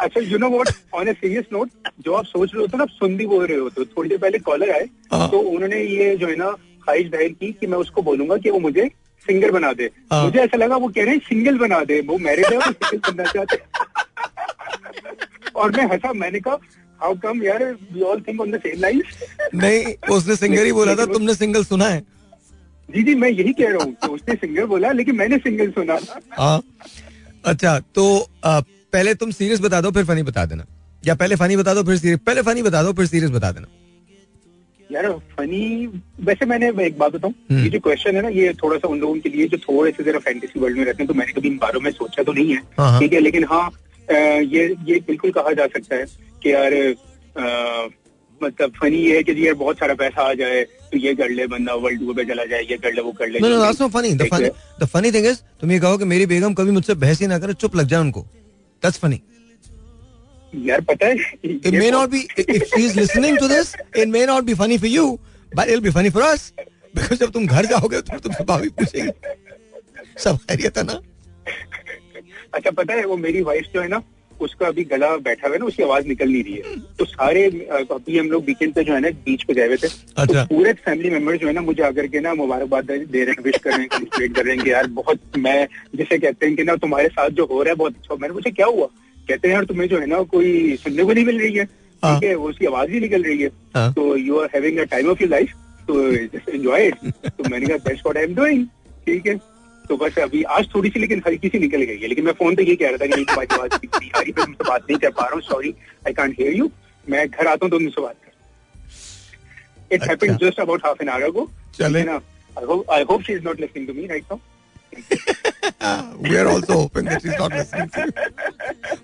अच्छा you know what on a serious note जो आप सोच रहे होते हो ना आप सुन भी बोल रहे होते हो। थोड़ी देर पहले कॉलर आए हाँ। तो उन्होंने ये जो है ना ख्वाहिश ज़ाहिर की कि मैं उसको बोलूँगा कि वो मुझे सिंगर बना दे। हाँ। मुझे ऐसा लगा वो कह रहे हैं सिंगल बना दे वो मैरिड है वो सिंगल बनना चाहते और मैं हंसा मैंने कहा हाउ कम यार we all think on the same lines नहीं उसने सिंगर ही बोला था तुमने सिंगल सुना है। जी जी मैं यही कह रहा हूँ कि उसने सिंगर बोला लेकिन मैंने सिंगल सुना। हाँ। अच्छा तो आ, पहले तुम सीरियस बता दो फिर फनी बता देना। या पहले फनी बता दो फिर सीरियस पहले फनी बता दो फिर सीरियस बता देना। यार फनी वैसे मैंने एक बात बताऊँ हम्म। ये जो क्वेश्चन है ना ये थोड़ा सा उन लोगों के लिए जो थोड़े से जरा फैंटेसी वर्ल्ड में रहते हैं तो मैंने कभी इन बारों में सोचा तो नहीं हाँ, हाँ। है। ठीक है लेकिन हाँ ये ये बिल्कुल कहा जा सकता है कि यार मतलब फनी ये है कि यार बहुत सारा पैसा आ जाए तो ये कर ले बंदा वर्ल्ड टूर पे चला जाए ये कर ले वो कर ले funny funny the funny thing is तुम ये कहो कि मेरी बेगम कभी मुझसे बहस ही ना करे चुप लग जाए उनको। दैट्स फनी यार पता है It ये may बहुत- not be if she is listening to this, it may not be funny for you, but it'll be funny for us. Because जब तुम घर जाओगे तो तुमसे भाभी पूछेगी सब खैरियत है ना अच्छा पता है वो मेरी वाइफ जो है ना उसका अभी गला बैठा हुआ है ना उसकी आवाज़ निकल नहीं रही है। तो सारे अभी हम लोग वीकेंड पे जो है ना बीच पे गए हुए थे। अच्छा। तो पूरे फैमिली मेंबर जो है ना मुझे आकर के ना मुबारकबाद दे रहे हैं विश कर रहे हैं कंग्रेचुलेट कर रहे हैं कि यार बहुत मैं जिसे कहते हैं कि ना तुम्हारे साथ जो हो रहा है बहुत अच्छा मैंने पूछा क्या हुआ? कहते हैं यार तुम्हें जो है ना कोई सुनने को नहीं मिल रही है। हाँ। ठीक है वो उसकी आवाज़ ही निकल रही है। हाँ। तो you are having a time of your life तो जस्ट एंजॉय इट तो मैंने कहा that's what I am doing ठीक है। तो बस अभी आज थोड़ी सी लेकिन हल्की सी निकल गई है। लेकिन मैं फ़ोन पे ये कह रहा था कि नहीं तुम्हारी आवाज़ ठीक नहीं आ रही तुमसे बात नहीं कर पा रहा हूँ। Sorry I can't hear you मैं घर आता हूँ तो तुमसे बात कर it. Happened just about half an hour ago चले। ना I hope I hope she is not listening to me right now we are also hoping that she's not listening to you.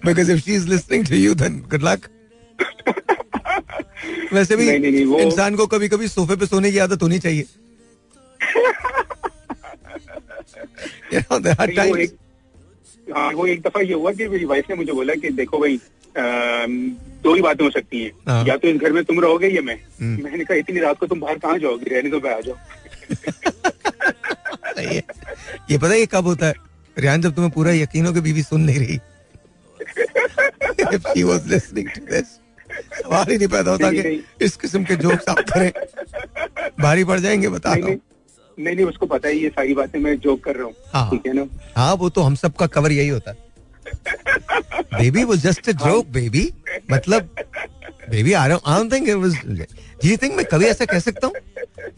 Because if she's listening to you then good luck. वैसे भी इंसान को कभी कभी सोफे पे सोने की आदत होनी चाहिए। you know, there are वो times. एक हाँ वो एक दफ़ा ये हुआ कि मेरी वाइफ ने मुझे बोला कि देखो भाई दो ही बातें हो सकती हैं। हाँ। या तो इस घर में तुम रहोगे या मैं। हम्म। मैंने कहा इतनी रात को तुम बाहर कहाँ जाओगे? रहने तो मैं आ जाओ ये पता है ये कब होता है? रियान जब तुम्हें पूरा यकीन हो कि बीवी सुन नहीं रही। सवाल ही नहीं पैदा होता कि इस किस्म के जोक्स आप करें। भारी पड़ जाएँगे बता रहा नहीं। हूँ नहीं नहीं उसको पता ही ये सारी बातें मैं जोक कर रहा हूँ हाँ। ठीक है ना हाँ वो तो हम सब का कवर यही होता है बेबी वो जस्ट अ जोक बेबी मतलब baby I don't think it was do you think मैं कभी ऐसा कह सकता हूँ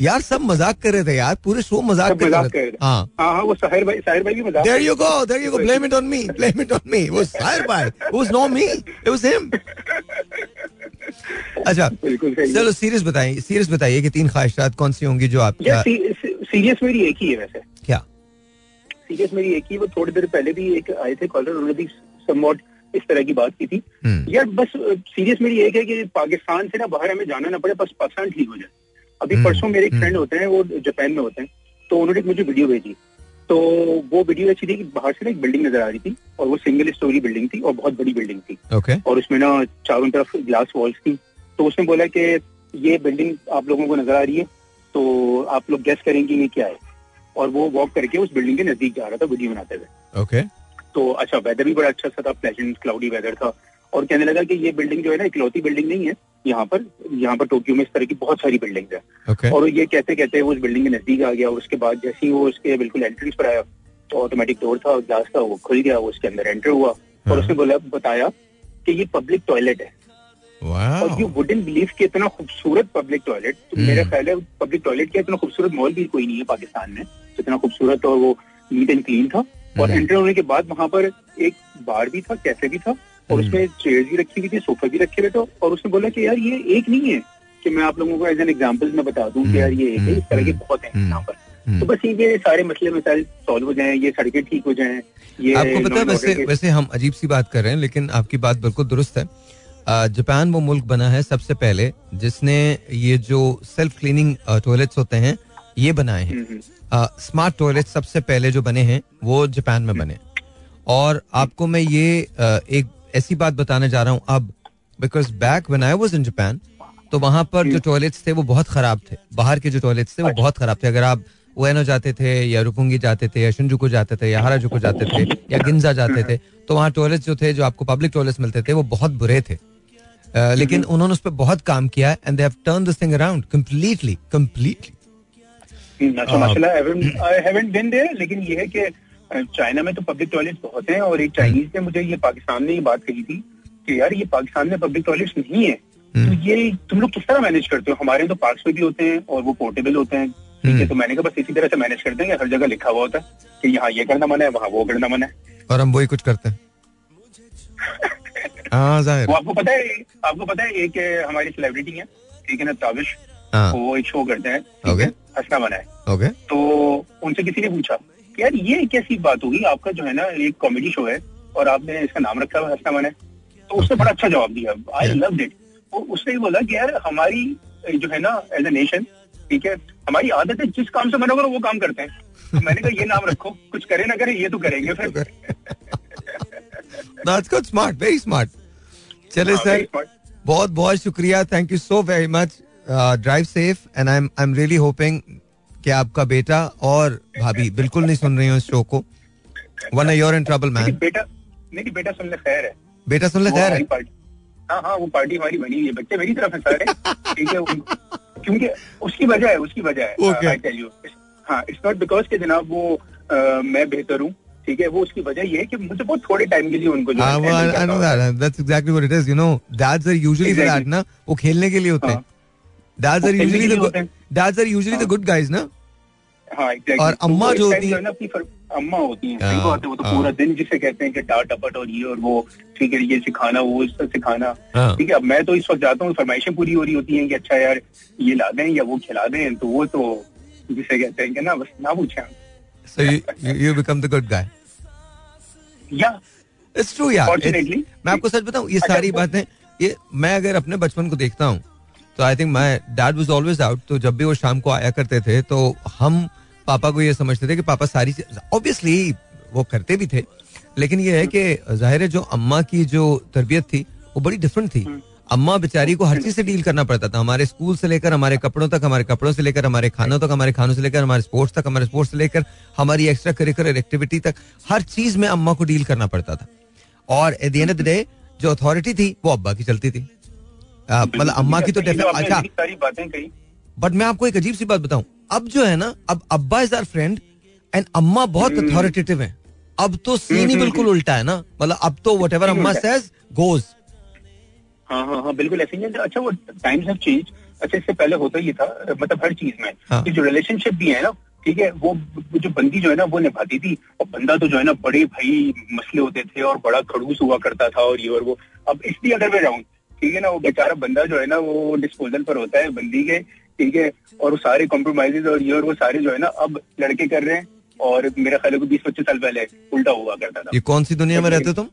यार सब मज़ाक कर रहे थे यार पूरे शो मज़ाक कर रहे थे रहे हाँ हाँ हाँ वो साहिर भाई साहिर भाई भी मज़ाक There you go, there you go. Blame it on me. Blame it on me. It was Sahir bhai. It was not me. It was him. अच्छा बिल्कुल चलो सीरियस बताइए सीरियस बताइए कि तीन ख्वाहिशात कौन सी होंगी जो आप सीरियस मेरी एक ही है वैसे। क्या? सीरियस मेरी एक ही वो थोड़ी देर पहले भी एक आए थे कॉलर उन्होंने भी समवॉट इस तरह की बात की थी। हम्म, यार बस सीरियस मेरी एक है कि पाकिस्तान से ना बाहर हमें जाना ना पड़े बस पाकिस्तान ठीक हो जाए। अभी हम्म, परसों मेरे एक हम्म। फ्रेंड होते हैं वो जापान में होते हैं तो उन्होंने मुझे वीडियो भेजी। तो वो वीडियो अच्छी थी कि बाहर से ना एक बिल्डिंग नज़र आ रही थी और वो सिंगल स्टोरी बिल्डिंग थी और बहुत बड़ी बिल्डिंग थी। ओके और उसमें ना चारों तरफ़ ग्लास वॉल्स थी। तो उसने बोला कि ये बिल्डिंग आप लोगों को नज़र आ रही है तो आप लोग गेस करेंगे ये क्या है। और वो वॉक करके उस बिल्डिंग के नज़दीक जा रहा था वीडियो बनाते हुए। ओके तो अच्छा वेदर भी बड़ा अच्छा सा था प्लेजेंट क्लाउडी वेदर था। और कहने लगा कि ये बिल्डिंग जो है ना इकलौती बिल्डिंग नहीं है। यहाँ पर यहाँ पर टोक्यो में इस तरह की बहुत सारी बिल्डिंग है। ओके और ये कहते कहते वो उस बिल्डिंग के नज़दीक आ गया और उसके बाद जैसे ही वो उसके बिल्कुल एंट्रेंस पर आया तो ऑटोमेटिक डोर था ग्लास था वो खुल गया वो उसके अंदर एंटर हुआ। हाँ। और उसने बोला बताया कि ये पब्लिक टॉयलेट है। और यू वुडन बिलीव कि इतना खूबसूरत पब्लिक टॉयलेट तो। मेरा ख्याल है पब्लिक टॉयलेट का इतना खूबसूरत मॉल भी कोई नहीं है पाकिस्तान में इतना खूबसूरत और वो नीट एंड क्लीन था और। एंटर होने के बाद वहाँ पर एक बार भी था कैफ़े भी था और हम्म। उसमें चेयर भी रखी हुई थी सोफा भी रखे हुए थे और उसने बोला कि यार ये एक नहीं है कि मैं आप लोगों को एज एन एग्ज़ाम्पल में बता दूँ कि यार ये एक है इस तरह के। बहुत हैं। यहाँ पर तो बस ये सारे मसले मसाइल सॉल्व हो जाएँ ये सड़कें ठीक हो जाएँ ये आपको पता है वैसे वैसे हम अजीब सी बात कर रहे हैं लेकिन आपकी बात बिल्कुल दुरुस्त है जापान वो मुल्क बना है सबसे पहले जिसने ये जो सेल्फ क्लीनिंग टॉयलेट्स होते हैं ये बनाए हैं। हम्म, हम्म। स्मार्ट टॉयलेट सबसे पहले जो बने हैं वो जापान में बने। और आपको मैं ये एक ऐसी बात बताने जा रहा हूँ अब because back when I was in Japan तो वहाँ पर जो टॉयलेट्स थे वो बहुत खराब थे। बाहर के जो टॉयलेट्स थे वो बहुत खराब थे। अगर आप उएनो जाते थे या रुपुंगी जाते थे या शिंजुकू जाते थे या हराजुकू जाते थे या गिंजा जाते थे तो वहाँ टॉयलेट्स जो थे जो आपको पब्लिक टॉयलेट्स मिलते थे वो बहुत बुरे थे। अ, लेकिन उन्होंने उस पर बहुत काम किया है and they have turn this thing around completely completely. माशाल्लाह आई हैवंट बीन देयर लेकिन ये है कि चाइना में तो पब्लिक टॉयलेट्स बहुत हैं और एक चाइनीज़ ने मुझे ये पाकिस्तान में ये बात कही थी कि यार ये पाकिस्तान में पब्लिक टॉयलेट्स नहीं है। तो हम्म। ये तुम लोग किस तरह मैनेज करते हो? हमारे तो पार्क्स में भी होते हैं और वो पोर्टेबल होते हैं। ठीक है हम्म। तो मैंने कहा बस इसी तरह से मैनेज करते हैं हर जगह लिखा हुआ होता है कि यहाँ ये करना मना है वहाँ वो करना मना है। और हम वही कुछ करते हैं। हाँ ज़ाहिर। वो आपको पता है आपको पता है एक हमारी सेलिब्रिटी है ठीक है ना ताबिश हाँ। वो एक शो करते हैं ओके हंसना मना है। ओके तो उनसे किसी ने पूछा यार ये कैसी बात होगी आपका जो है ना एक कॉमेडी शो है और आपने इसका नाम रखा हुआ है हंसना मन है। तो उसने बड़ा अच्छा जवाब दिया। आई लव इट उसने बोला कि यार हमारी जो है ना एज ए नेशन ठीक है हमारी आदत है जिस काम से मना करो वो काम करते हैं। तो मैंने कहा ये नाम रखो कुछ करे ना करे ये तो करेंगे फिर। That's good, smart, very smart. चले सर बहुत बहुत शुक्रिया. Thank you so very much drive safe and I am I am really hoping कि आपका बेटा और भाभी बिल्कुल नहीं सुन रही हो इस शो को. One you're in trouble man बेटा नहीं बेटा सुन ले खैर है. बेटा सुन ले खैर है? हाँ हाँ वो पार्टी हमारी बनी हुई है. बच्चे मेरी तरफ़ है सारे ठीक है क्योंकि उसकी वजह है उसकी वजह है. आई टेल यू हाँ इट्स नॉट बिकॉज़ कि जनाब वो अ, मैं बेहतर हूँ. ठीक है वो उसकी वजह ये है कि मुझे बहुत थोड़े टाइम के लिए उनको जो है हाँ वो handle I know that that's exactly what it is you know that's are usually that ना वो खेलने के लिए होते हैं। हाँ। That's are usually the that's are usually the हाँ। गुड गाइज़ ना हाँ। और अम्मा जो होती हैं- है अपनी अम्मा होती हैं। हाँ, है वो तो हाँ। पूरा दिन जिसे कहते हैं कि डांट टपट और ये और वो ठीक है ये सिखाना वो सिखाना। हाँ। ठीक है अब मैं तो इस वक्त जाता हूँ फरमाइशें पूरी हो रही होती हैं कि अच्छा यार ये ला दें या वो खिला दें तो वो तो जिसे कहते हैं कि ना बस ना पूछे। So you you become the good guy या इट्स ट्रू यार Fortunately. It's- मैं आपको सच बताऊँ ये अच्छा, सारी बातें ये मैं अगर अपने बचपन को देखता हूँ तो I think my dad was always out तो जब भी वो शाम को आया करते थे तो हम पापा को ये समझते थे कि पापा सारी ऑब्वियसली वो करते भी थे लेकिन ये है कि ज़ाहिर है जो अम्मा की जो तरबियत थी वो बड़ी डिफरेंट थी। अम्मा बेचारी को हर चीज़ से डील करना पड़ता था। हमारे स्कूल से लेकर हमारे कपड़ों तक हमारे कपड़ों से लेकर हमारे खानों तक हमारे खानों से लेकर हमारे स्पोर्ट्स तक हमारे स्पोर्ट्स से लेकर हमारी एक्स्ट्रा करिकुलर एक्टिविटी तक हर चीज़ में अम्मा को डील करना पड़ता था। और at the end of the day जो अथॉरिटी थी वो अब्बा की चलती थी। मतलब अम्मा की तो अच्छा। बट मैं आपको एक अजीब सी बात बताऊँ। अब जो है ना अब अब्बा इज़ आर फ्रेंड एंड अम्मा बहुत अथॉरिटेटिव है। अब तो सीन ही बिल्कुल उल्टा है ना। मतलब अब तो वट एवर अम्मा सेज गोज हाँ हाँ हाँ बिल्कुल ऐसे ही अच्छा वो टाइम्स हैव चेंज अच्छा इससे पहले होता ही था मतलब हर चीज़ में। हाँ। जो रिलेशनशिप भी है ना ठीक है वो जो बंदी जो है ना वो निभाती थी। और बंदा तो जो है ना बड़े भाई मसले होते थे और बड़ा खड़ूस हुआ करता था और ये और वो। अब इसलिए अगर मैं रहूँ ठीक है ना वो बेचारा बंदा जो है ना वो डिस्पोजल पर होता है बंदी के ठीक है और वो सारे कॉम्प्रोमाइजेज और ये और वो सारे जो है ना अब लड़के कर रहे हैं। और मेरा ख्याल बीस पच्चीस साल पहले उल्टा हुआ करता था। ये कौन सी दुनिया में रहते तुम?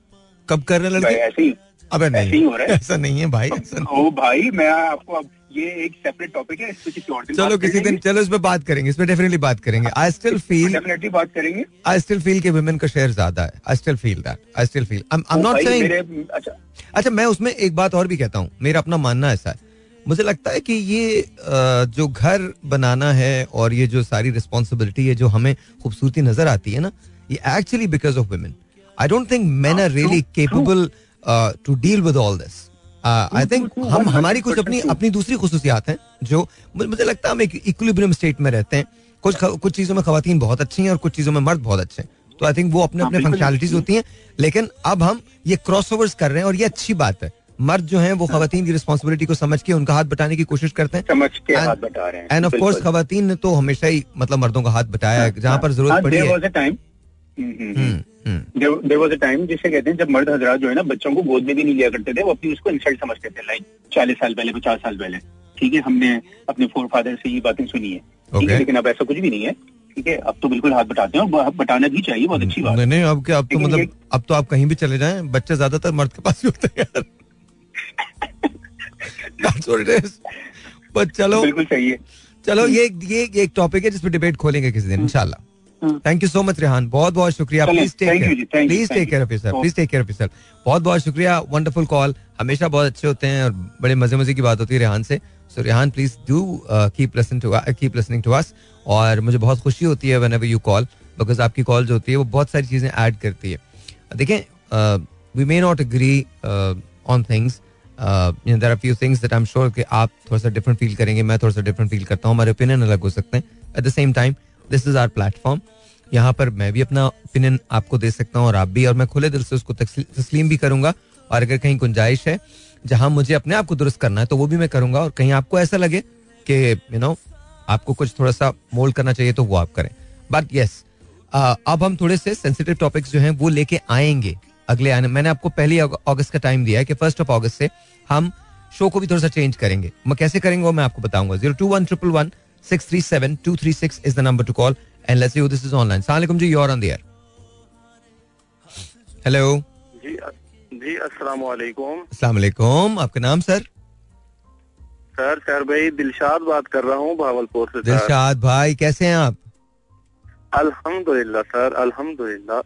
कब कर रहे हैं लड़के? ऐसे ही। अबे ऐसे ही नहीं हो रहा है। ऐसा नहीं है भाई ऐसा ओ भाई मैं आपको अब ये एक सेपरेट टॉपिक है इस पे किसी और दिन चलो किसी दिन चलो इस पे बात करेंगे इस पे डेफिनेटली बात करेंगे। आई स्टिल फील डेफिनेटली बात करेंगे। आई स्टिल फील कि वुमेन का शेयर ज़्यादा है। I still feel that I still feel I am not saying अच्छा। अच्छा मैं उसमें एक बात और भी कहता हूँ। मेरा अपना मानना ऐसा है। मुझे लगता है कि ये जो घर बनाना है और ये जो सारी रिस्पॉन्सिबिलिटी है जो हमें खूबसूरती नज़र आती है ना ये actually because of women I don't think men are really capable to deal with all this I think हम हमारी कुछ अपनी अपनी दूसरी खसूसियात हैं जो मुझे लगता है हम एक इक्विलिब्रियम स्टेट में रहते हैं। कुछ कुछ चीज़ों में खवातीन बहुत अच्छी हैं और कुछ चीज़ों में मर्द बहुत अच्छे हैं। तो आई थिंक वो अपने हाँ, अपने। फंक्शनलिटीज होती हैं लेकिन अब हम ये क्रॉस ओवर्स कर रहे हैं और ये अच्छी बात है। मर्द जो हैं वो खातन की रिस्पॉन्सिबिलिटी को समझ के उनका हाथ बटाने की कोशिश करते हैं। समझ के हाथ बटा रहे हैं एंड ऑफ़ कोर्स। खवातीन ने तो हमेशा ही मतलब मर्दों का हाथ बटाया है जहाँ पर हाँ, ज़रूरत पड़ी है। देर वॉज़ अ टाइम जिसे कहते हैं जब मर्द हजरा जो है ना बच्चों को गोद में भी नहीं लिया करते थे वो अपनी उसको इंसल्ट समझते थे लाइक चालीस साल पहले पचास साल पहले। ठीक है हमने अपने फोर फादर से ये बातें सुनी है। ठीक है लेकिन अब ऐसा कुछ भी नहीं है। ठीक है अब तो बिल्कुल हाथ बटाते हैं और बटाना भी चाहिए बहुत अच्छी बात। नहीं नहीं अब क्या अब तो मतलब अब तो आप कहीं भी चले जाएँ बच्चे ज़्यादातर मर्द के पास ही होते हैं यार। चलो। बिल्कुल सही है। चलो ये ये ये एक टॉपिक है जिस पे डिबेट खोलेंगे किसी दिन इंशाल्लाह। हम्म। Thank you so much Rehan बहुत बहुत शुक्रिया। Please take care please take care you. Of yourself please take care of yourself बहुत बहुत शुक्रिया। वंडरफुल कॉल हमेशा बहुत अच्छे होते हैं और बड़े मज़े मज़े की बात होती है रेहान से। So Rehan please do keep keep listening to us और मुझे बहुत खुशी होती है व्हेनेवर यू कॉल बिकॉज़ आपकी कॉल जो होती है वो बहुत सारी चीज़ें ऐड करती है। देखें we may not agree on things there are few things that I am sure कि आप थोड़ा सा डिफरेंट फील करेंगे मैं थोड़ा सा डिफरेंट फील करता हूँ हमारे ओपिनियन अलग हो सकते हैं। At the same time this is our platform यहाँ पर मैं भी अपना ओपिनियन आपको दे सकता हूँ और आप भी, और मैं खुले दिल से उसको तस्लीम भी करूँगा। और अगर कहीं गुंजाइश है, जहाँ मुझे अपने आप को दुरुस्त करना है तो वो भी मैं करूँगा। और कहीं आपको ऐसा लगे कि यू नो आपको कुछ थोड़ा सा मोल्ड करना चाहिए तो वो आप करें। बट यस अब हम थोड़े से सेंसिटिव टॉपिक्स जो हैं, वो लेके आएँगे अगले आने। मैंने आपको पहली अगस्त का टाइम दिया है कि फ़र्स्ट ऑफ़ अगस्त से हम शो को भी थोड़ा सा चेंज करेंगे। मैं, कैसे करेंगे वो मैं आपको बताऊँगा। Zero two one triple one six three seven two three six is the number to call and let's you this is online सलाम जी you're on the air hello जी जी अस्सलाम वालेकुम अस्सलाम वालेकुम आपका नाम सर? सर सर भाई दिलशाद बात कर रहा हूँ भावलपुर से दिलशाद भाई कैसे हैं आप? अल्हम्दुलिल्लाह सर अल्हम्दुलिल्लाह।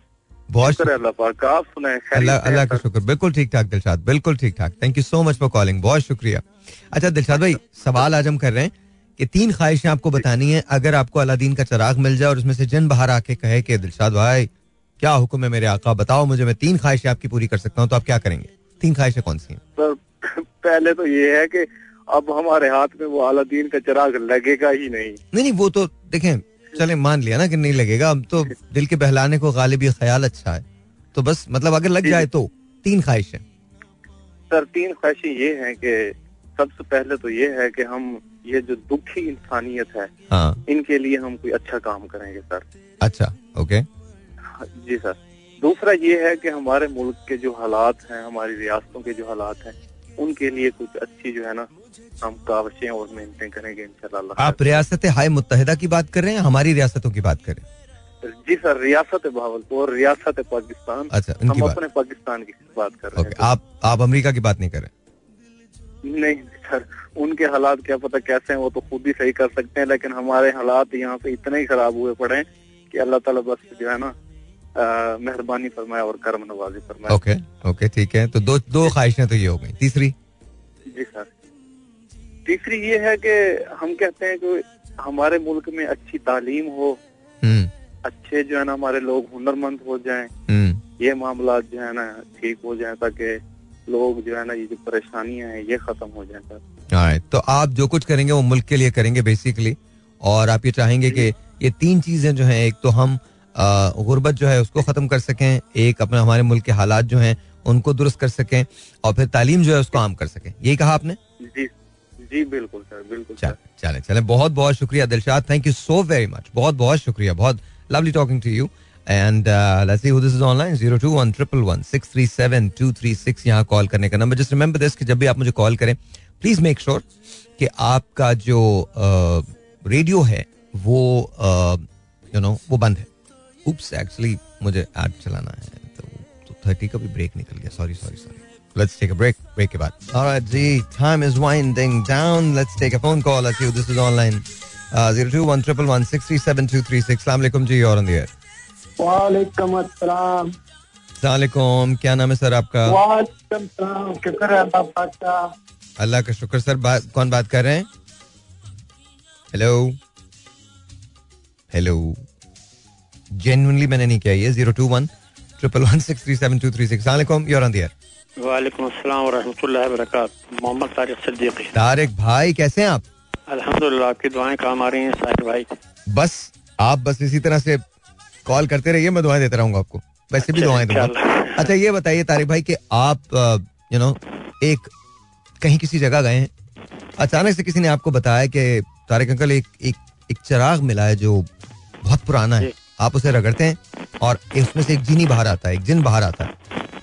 बहुत शुक्र अल्लाह पाक आप सुनाए अल्लाह अल्लाह का शुक्र। बिल्कुल ठीक ठाक दिलशाद बिल्कुल ठीक ठाक। Thank you so much for calling बहुत शुक्रिया। अच्छा दिलशाद भाई सवाल आज हम कर रहे हैं। कि तीन ख्वाहिशें आपको बतानी है। अगर आपको अलादीन का चराग मिल जाए और उसमें से जिन बाहर आके कहे कि दिलशाद भाई क्या हुक्म है मेरे आका? बताओ मुझे मैं तीन ख्वाहिशें आपकी पूरी कर सकता हूँ तो आप क्या करेंगे? तीन ख्वाहिशें कौन सी हैं? सर पहले तो ये है कि अब हमारे हाथ में वो अलादीन का चिराग लगेगा ही नहीं। नहीं नहीं वो तो देखें चले मान लिया ना कि नहीं लगेगा। अब तो दिल के बहलाने को गालिब ये ख्याल अच्छा है। तो बस मतलब अगर लग जाए तो तीन ख्वाहिशें। सर तीन ख्वाहिशें ये हैं कि सबसे पहले तो ये है कि हम ये जो दुखी इंसानियत है हाँ। इनके लिए हम कोई अच्छा काम करेंगे सर। अच्छा ओके जी सर। दूसरा ये है कि हमारे मुल्क के जो हालात हैं हमारी रियासतों के जो हालात हैं उनके लिए कुछ अच्छी जो है ना हम कावशें और मेहनतें करेंगे इंशाल्लाह आप रियासत हाय मुतहदा की बात कर रहे हैं हमारी रियासतों की बात करें? जी सर रियासत भावलपुर रियासत पाकिस्तान। अच्छा हम अपने पाकिस्तान की बात कर रहे हैं। आप आप अमेरिका की बात नहीं कर रहे? हैं नहीं सर उनके हालात क्या पता कैसे हैं वो तो खुद ही सही कर सकते हैं लेकिन हमारे हालात यहाँ पे इतने ही खराब हुए पड़े हैं कि अल्लाह ताला बस जो है ना मेहरबानी फरमाए और कर्म नवाजी फरमाए। ओके ओके ठीक है। तो दो दो ख्वाहिशें तो ये हो गई। तीसरी? जी सर। तीसरी ये है कि हम कहते हैं कि हमारे मुल्क में अच्छी तालीम हो हम्म। अच्छे जो है ना हमारे लोग हुनरमंद हो जाएँ हम्म। ये मामला जो है ना ठीक हो जाए ताकि लोग जो है ना ये जो परेशानियाँ हैं ये खत्म हो जाए सर। तो आप जो कुछ करेंगे वो मुल्क के लिए करेंगे बेसिकली और आप ये चाहेंगे कि ये तीन चीज़ें जो हैं एक तो हम गुर्बत जो है उसको ख़त्म कर सकें एक अपने हमारे मुल्क के हालात जो हैं उनको दुरुस्त कर सकें और फिर तालीम जो है उसको आम कर सकें। यही कहा आपने? जी जी बिल्कुल सर बिल्कुल चले चले बहुत बहुत शुक्रिया Dilshad. Thank you so very much बहुत बहुत शुक्रिया। बहुत lovely talking to you and let's see who this is online 02111637236 यहाँ कॉल करने का नंबर जस्ट रिमेंबर दिस कि जब भी आप मुझे कॉल करें प्लीज़ मेक श्योर कि आपका जो रेडियो uh, है वो यू uh, नो वो बंद है उप्स एक्चुअली मुझे ऐड चलाना है तो तो 30 का भी ब्रेक निकल गया sorry sorry sorry Let's take a break. Break के बाद. All right, ji. Time is winding down. Let's take a phone call. Let's see this is online. Uh, zero two one triple one six three seven two three six. Assalamualaikum ji. You're on the air. वालेकुम अस्सलाम। सलाम। क्या नाम है sir आपका? वालेकुम सलाम शुक्र है अल्लाह का। अल्लाह का शुक्र। सर बात कौन बात कर रहे हैं? हेलो हेलो जेन्युइनली मैंने नहीं किया ये। Zero two one triple one six three seven two three six वालेकुम यूर ऑन द एयर वालेकुम अस्सलाम वरहमतुल्लाहि वबरकातुहू। मोहम्मद तारिक सिद्दीकी। तारिक भाई कैसे हैं आप? अल्हम्दुलिल्लाह आपकी दुआएँ काम आ रही हैं साहिर भाई। बस आप बस इसी तरह से कॉल करते रहिए मैं दुआएँ देता रहूँगा आपको। वैसे भी अच्छा, दुआएँ दूँगा। अच्छा ये बताइए तारिक भाई कि आप यू नो एक कहीं किसी जगह गए हैं? अचानक से किसी ने आपको बताया कि तारिक अंकल एक एक एक चिराग मिला है जो बहुत पुराना है। आप उसे रगड़ते हैं और उसमें से एक जीनी बाहर आता है एक जिन बाहर आता है।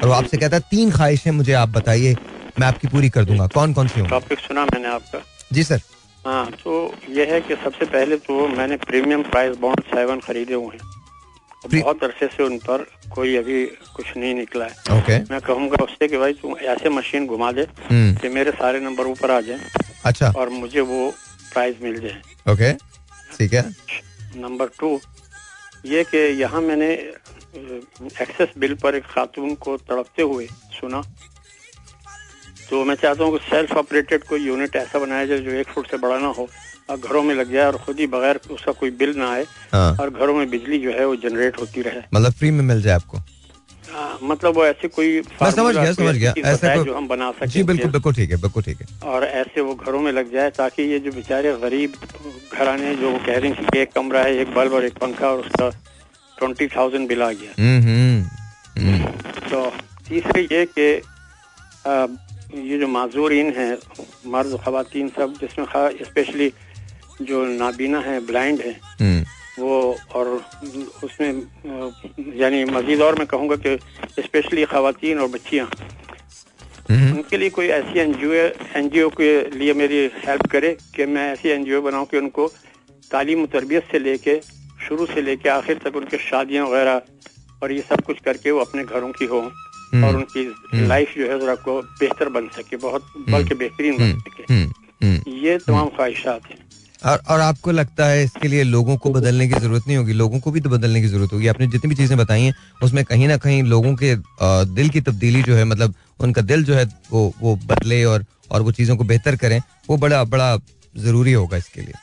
और वो आपसे कहता है तीन ख्वाहिशें मुझे आप बताइए मैं आपकी पूरी कर दूँगा। कौन कौन सी टॉपिक सुना मैंने आपका। जी सर। हाँ तो ये है कि सबसे पहले तो मैंने प्रीमियम प्राइस बॉन्ड सेवन खरीदे हुए हैं। बहुत अरसे से उन पर कोई अभी कुछ नहीं निकला है। ओके मैं कहूँगा उससे कि भाई तू ऐसे मशीन घुमा दे हम्म। कि मेरे सारे नंबर ऊपर आ जाए अच्छा। और मुझे वो प्राइस मिल जाए। ओके ठीक है। नंबर टू ये कि यहाँ मैंने एक्सेस बिल पर एक खातून को तड़पते हुए सुना। तो मैं चाहता हूँ कि सेल्फ ऑपरेटेड कोई यूनिट ऐसा बनाया जाए जो एक फुट से बड़ा ना हो। घरों में लग जाए और खुद ही बगैर उसका कोई बिल ना आए हाँ। और घरों में बिजली जो है वो जनरेट होती रहे। मतलब फ्री में मिल जाए आपको? आ, मतलब वो ऐसे कोई मैं समझ गया समझ गया। ऐसी ऐसा जो हम बना सकें जी बिल्कुल बिल्कुल ठीक है बिल्कुल ठीक है। और ऐसे वो घरों में लग जाए ताकि ये जो बेचारे गरीब घराने जो कह रहे हैं कि एक कमरा है एक बल्ब और एक पंखा और उसका ट्वेंटी थाउज़ेंड बिल आ गया। हम्म हम्म, हम्म। तो तीसरे ये कि ये जो माजूरीन हैं मर्द खातन सब जिसमें स्पेशली जो नाबीना है ब्लाइंड है हम्म। वो और उसमें यानी मजीद और मैं कहूँगा कि स्पेशली खातन और बच्चियाँ हम्म। उनके लिए कोई ऐसी एनजीओ एनजीओ के लिए मेरी हेल्प करे कि मैं ऐसी एनजीओ बनाऊँ कि उनको तालीम तरबियत से लेके शुरू से लेके आखिर तक उनके शादियाँ वगैरह और ये सब कुछ करके वो अपने घरों की हो और उनकी लाइफ जो है जरा को बेहतर बन सके बहुत बल्कि बेहतरीन बन सके। हम्म। हम्म। ये तमाम ख्वाहिशात हैं। और और आपको लगता है इसके लिए लोगों को बदलने की ज़रूरत नहीं होगी? लोगों को भी तो बदलने की ज़रूरत होगी। आपने जितनी भी चीज़ें बताई हैं उसमें कहीं ना कहीं लोगों के दिल की तब्दीली जो है मतलब उनका दिल जो है वो वो बदले और और वो चीज़ों को बेहतर करें वो बड़ा बड़ा ज़रूरी होगा इसके लिए।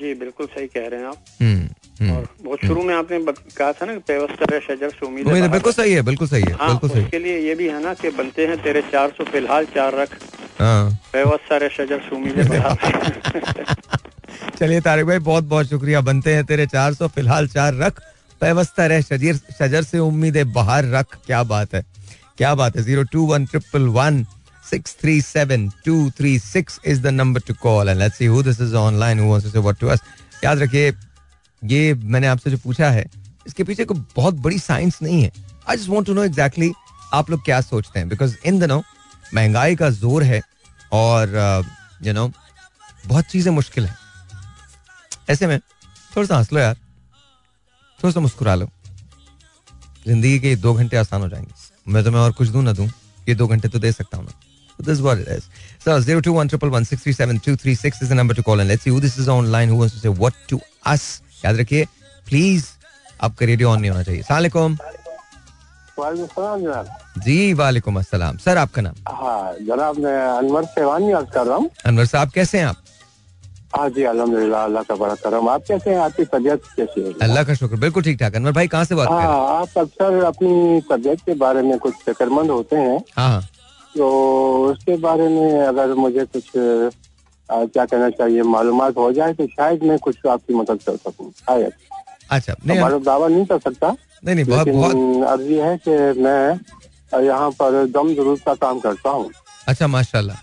जी बिल्कुल सही कह रहे हैं आप। हम्म हम्म और बहुत शुरू में आपने कहा था ना पेवस्तर शजर से उम्मीद है, बिल्कुल सही है बिल्कुल सही है हाँ बिल्कुल सही उसके लिए ये भी है ना कि बनते हैं तेरे चार सौ फ़िलहाल चार रख। हाँ। बेवस शजर से उम्मीदें चलिए तारिक भाई बहुत बहुत शुक्रिया। बनते हैं तेरे चार सौ फ़िलहाल चार रख। पैवस्ता रह शजीर शजर से उम्मीदें बाहर रख। क्या बात है। क्या बात है। Zero two one triple one six three seven two three six is the number to call and let's see who this is online who wants to say what to us याद रखिए ये मैंने आपसे जो पूछा है इसके पीछे कोई बहुत बड़ी साइंस नहीं है। I just want to know exactly आप लोग क्या सोचते हैं बिकॉज़ इन दिनों महँगाई का ज़ोर है और you uh, know you know, बहुत चीज़ें मुश्किल है। ऐसे में थोड़ा सा हंस लो यार। थोड़ा सा मुस्कुरा लो। ज़िंदगी के दो घंटे आसान हो जाएँगे। मैं तुम्हें और कुछ दूँ ना दूँ ये दो घंटे तो दे सकता हूँ ना This is what it is. So zero two one triple one six three seven two three six is the number to call and let's see who this is online who wants to say what to us. याद रखिए please आपका radio on नहीं होना चाहिए। सलाम जी वालेकुम अस्सलाम। Sir आपका नाम? हाँ जनाब मैं अनवर सेवानी आज कर रहा हूँ। अनवर साहब कैसे हैं आप? हाँ जी अलहमदिल्ला अल्लाह का बड़ा करम। आप कैसे हैं? आपकी तबीयत कैसी है? अल्लाह का शुक्र बिल्कुल ठीक ठाक। अनवर भाई कहाँ से बात कर रहे हैं? आप अक्सर अपनी तबीयत के बारे में कुछ फिक्रमंद होते हैं। हाँ हाँ। तो उसके बारे में अगर मुझे कुछ आ, क्या कहना चाहिए मालूम हो जाए तो शायद मैं कुछ आपकी मदद कर सकूँ। शायद। अच्छा नहीं हमारा दावा नहीं कर सकता। नहीं नहीं बहुत बहुत। अर्ज़ है कि मैं यहाँ पर दम ज़रूर का काम करता हूँ। अच्छा माशाल्लाह।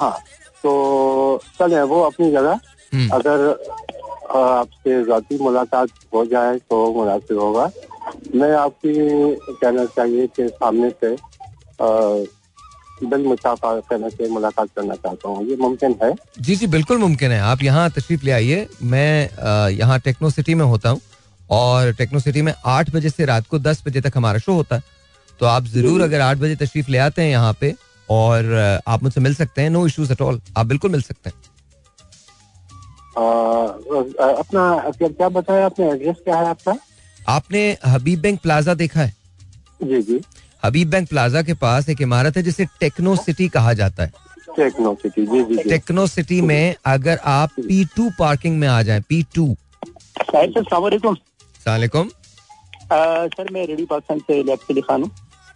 हाँ। तो चले वो अपनी जगह। हम्म, अगर आपसे जाती मुलाकात हो जाए तो मुनासिब होगा। मैं आपकी कहना चाहिए कि सामने से बिल मुसाफा कहना चाहिए मुलाकात करना चाहता हूँ। ये मुमकिन है। जी जी बिल्कुल मुमकिन है। आप यहाँ तशरीफ़ ले आइए। मैं यहाँ टेक्नो सिटी में होता हूँ और टेक्नो सिटी में आठ बजे से रात को दस बजे तक हमारा शो होता है। तो आप ज़रूर अगर आठ बजे तशरीफ़ ले आते हैं यहाँ पे और आप मुझसे मिल सकते हैं नो इश्यूज़ एट ऑल। आप बिल्कुल मिल सकते हैं। आ, अपना क्या बताया आपने? एड्रेस क्या है आपका? आपने हबीब बैंक प्लाजा देखा है? जी जी। हबीब बैंक प्लाजा के पास एक इमारत है जिसे टेक्नो सिटी कहा जाता है। टेक्नो सिटी जी जी टेक्नो सिटी में अगर आप पी टू पार्किंग में आ जाए पी टू। सलामकुम सर मैं रेडी पाकिस्तान से खान हूँ।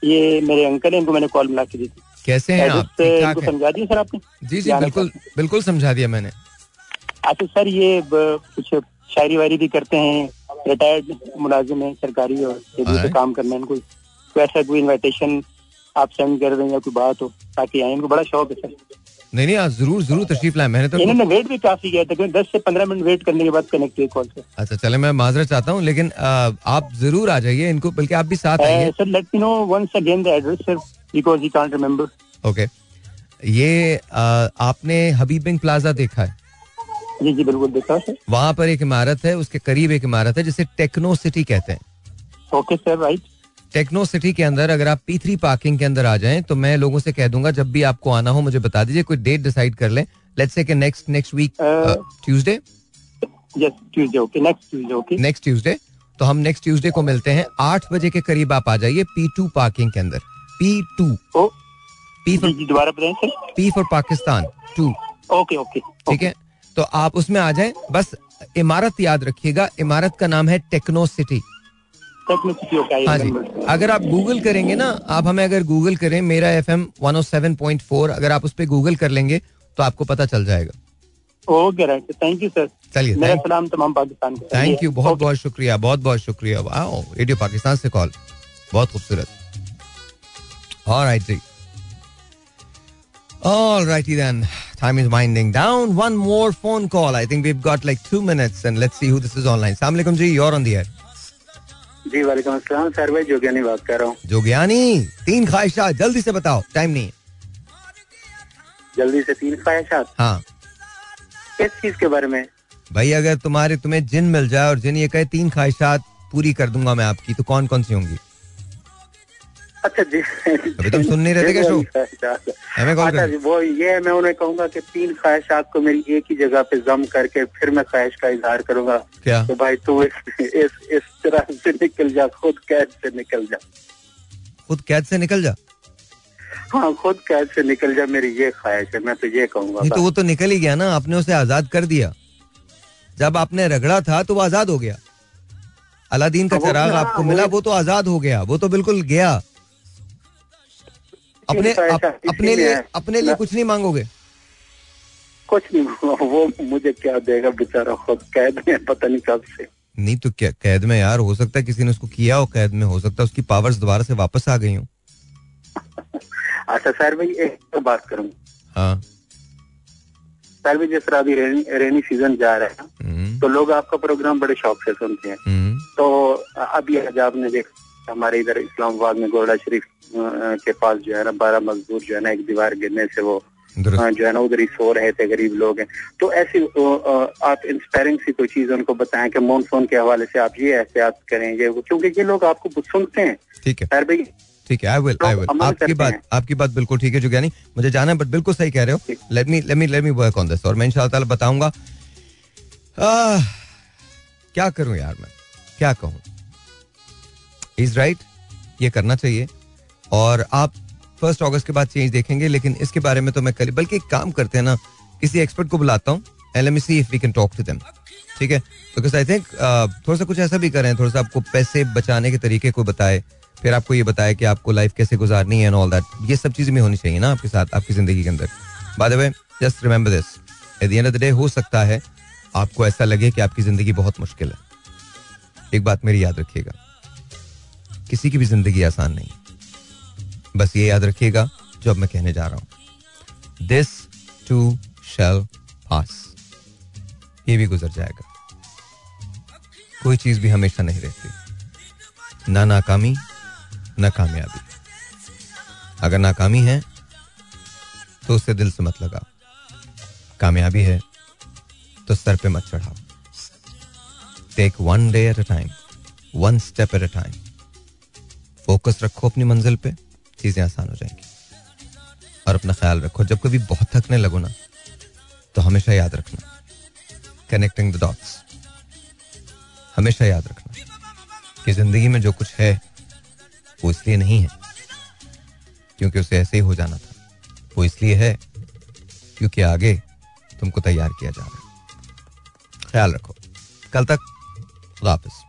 ये मेरे अंकल हैं इनको मैंने कॉल मिला के दी थी। कैसे हैं आप? ठीक समझा दिया सर आपने? जी जी बिल्कुल बिल्कुल समझा दिया मैंने। अच्छा सर ये कुछ शायरी वायरी भी करते हैं रिटायर्ड मुलाजिम है सरकारी और हाँ। पे काम करना है इनको तो ऐसा कोई इनविटेशन आप सेंड कर दें या कोई बात हो ताकि आए इनको बड़ा शौक है सर। नहीं नहीं ज़रूर ज़रूर तशरीफ़ लाए। मैंने तो इन्होंने वेट भी काफ़ी किया था दस से पंद्रह मिनट वेट करने के बाद कनेक्ट हुई कॉल से अच्छा चले मैं माजरत चाहता हूँ लेकिन आ, आप ज़रूर आ जाइए इनको बल्कि आप भी साथ आइए। Sir let me know once again the address sir. Because he can't remember okay ये आ, आपने हबीब प्लाजा देखा है? जी जी बिल्कुल देखा सर वहाँ पर एक इमारत है उसके करीब एक इमारत है जिसे टेक्नो सिटी कहते हैं। Okay sir right techno city के अंदर अगर आप पी थ्री पार्किंग के अंदर आ जाएँ तो मैं लोगों से कह दूँगा जब भी आपको आना हो मुझे बता दीजिए कोई डेट डिसाइड कर लें। Let's say next next week Tuesday next Tuesday तो हम नेक्स्ट ट्यूसडे को मिलते हैं। आठ बजे के करीब आप आ जाइए पी टू पार्किंग के अंदर। पी टू पी फॉर दोबारा बताएँ sir. P for Pakistan two okay okay ठीक है? तो आप उसमें आ जाएँ। बस इमारत याद रखिएगा। इमारत का नाम है टेक्नो सिटी हाँ जी। अगर आप गूगल करेंगे ना आप हमें अगर गूगल करें मेरा F M one seven point four अगर आप उस पर गूगल कर लेंगे तो आपको पता चल जाएगा। Okay right thank you sir चलिए मेरा सलाम तमाम पाकिस्तान को थैंक यू बहुत बहुत शुक्रिया बहुत बहुत शुक्रिया। वाओ रेडियो पाकिस्तान से कॉल बहुत खूबसूरत। ऑलराइट जी Alrighty then. Time is winding down. One more phone call. I think we've got like two minutes and let's see who this is online. Assalamu alaikum ji, you're on the air. जी वालेकुम अस्सलाम sir भाई जोगियानी बात कर रहा हूँ जोगियानी तीन ख्वाहिशात जल्दी से बताओ टाइम नहीं है जल्दी से तीन ख्वाहिशात हाँ किस चीज़ के बारे में भाई अगर तुम्हारे तुम्हें जिन मिल जाए और जिन ये कहे तीन ख्वाहिशात पूरी कर दूँगा मैं आपकी तो कौन कौन सी होंगी अच्छा जी। अभी तुम सुन नहीं रहे थे क्या शो? हमें कॉल अच्छा जी वो ये है मैं उन्हें कहूँगा कि तीन ख्वाहिश आपको मेरी एक ही जगह पे जम करके फिर मैं ख्वाहिश का इजहार करूँगा क्या? तो भाई तू इस इस इस तरह से निकल जा खुद कैद से निकल जा। खुद कैद से निकल जा? हाँ खुद कैद से निकल जा मेरी ये ख्वाहिश है मैं तो ये कहूँगा नहीं तो वो तो निकल ही गया ना आपने उसे आज़ाद कर दिया। जब आपने रगड़ा था तो वो आज़ाद हो गया। अलादीन का चराग हाँ, आपको मिला वो तो आज़ाद हो गया वो तो बिल्कुल गया। अपने अप, अपने लिए अपने लिए कुछ नहीं मांगोगे? कुछ नहीं वो मुझे क्या देगा बेचारा? खुद कैद में पता नहीं कब से। नहीं तो क्या कैद में यार हो सकता है किसी ने उसको किया हो कैद में हो सकता है उसकी पावर्स दोबारा से वापस आ गई हो। अच्छा सर भाई एक तो बात करूँ। हाँ। सर भाई जिस तरह अभी रेनी रेनी सीज़न जा रहा है हम्म, तो लोग आपका प्रोग्राम बड़े शौक से सुनते हैं। हम्म, तो अभी आज आपने देखा हमारे इधर इस्लामाबाद में गोरडा शरीफ के पास जो है ना बारह मजदूर जो है ना एक दीवार गिरने से वो जो है ना उधर ही सो रहे थे गरीब लोग हैं। तो ऐसी आप इंस्पायरिंग सी कोई चीज़ उनको बताएँ कि मानसून के हवाले से आप ये एहतियात करें ये क्योंकि ये लोग आपको सुनते हैं। ठीक है। सर भाई ठीक है आई विल आई विल आपकी बात आपकी बात बिल्कुल ठीक है जुगानी। मुझे जाना है बट बिल्कुल सही कह रहे हो। Let me let me let me work on this और मैं इंशाल्लाह बताऊँगा। क्या करूँ यार मैं? क्या कहूँ? इज़ राइट ये करना चाहिए। और आप फ़र्स्ट अगस्त के बाद चेंज देखेंगे, लेकिन इसके बारे में तो मैं कल, बल्कि एक काम करते हैं ना, किसी एक्सपर्ट को बुलाता हूँ L M C if we can talk to them ठीक है? बिकॉज़ आई थिंक थोड़ा सा कुछ ऐसा भी करें, थोड़ा सा आपको पैसे बचाने के तरीके को बताए, फिर आपको ये बताए कि आपको लाइफ कैसे गुजारनी है एंड ऑल दैट ये सब चीज़ें भी होनी चाहिए ना आपके साथ, आपकी ज़िंदगी के अंदर। By the way just remember this at the end of the day हो सकता है, आपको ऐसा लगे कि आपकी ज़िंदगी बहुत मुश्किल है। एक बात मेरी याद रखिएगा। किसी की भी ज़िंदगी आसान नहीं। बस ये याद रखिएगा जो अब मैं कहने जा रहा हूँ। दिस टू शेल पास ये भी गुजर जाएगा। कोई चीज़ भी हमेशा नहीं रहती। ना नाकामी, ना कामयाबी। अगर नाकामी है तो उससे दिल से मत लगाओ। कामयाबी है तो सर पे मत चढ़ाओ। Take one day at a time one step at a time focus रखो अपनी मंजिल पे, चीज़ें आसान हो जाएँगी। और अपना ख्याल रखो, जब कभी बहुत थकने लगो ना तो हमेशा याद रखना। कनेक्टिंग द डॉट्स हमेशा याद रखना कि ज़िंदगी में जो कुछ है, वो इसलिए नहीं है, क्योंकि उसे ऐसे ही हो जाना था। वो इसलिए है, क्योंकि आगे तुमको तैयार किया जा रहा है। ख्याल रखो। कल तक वापस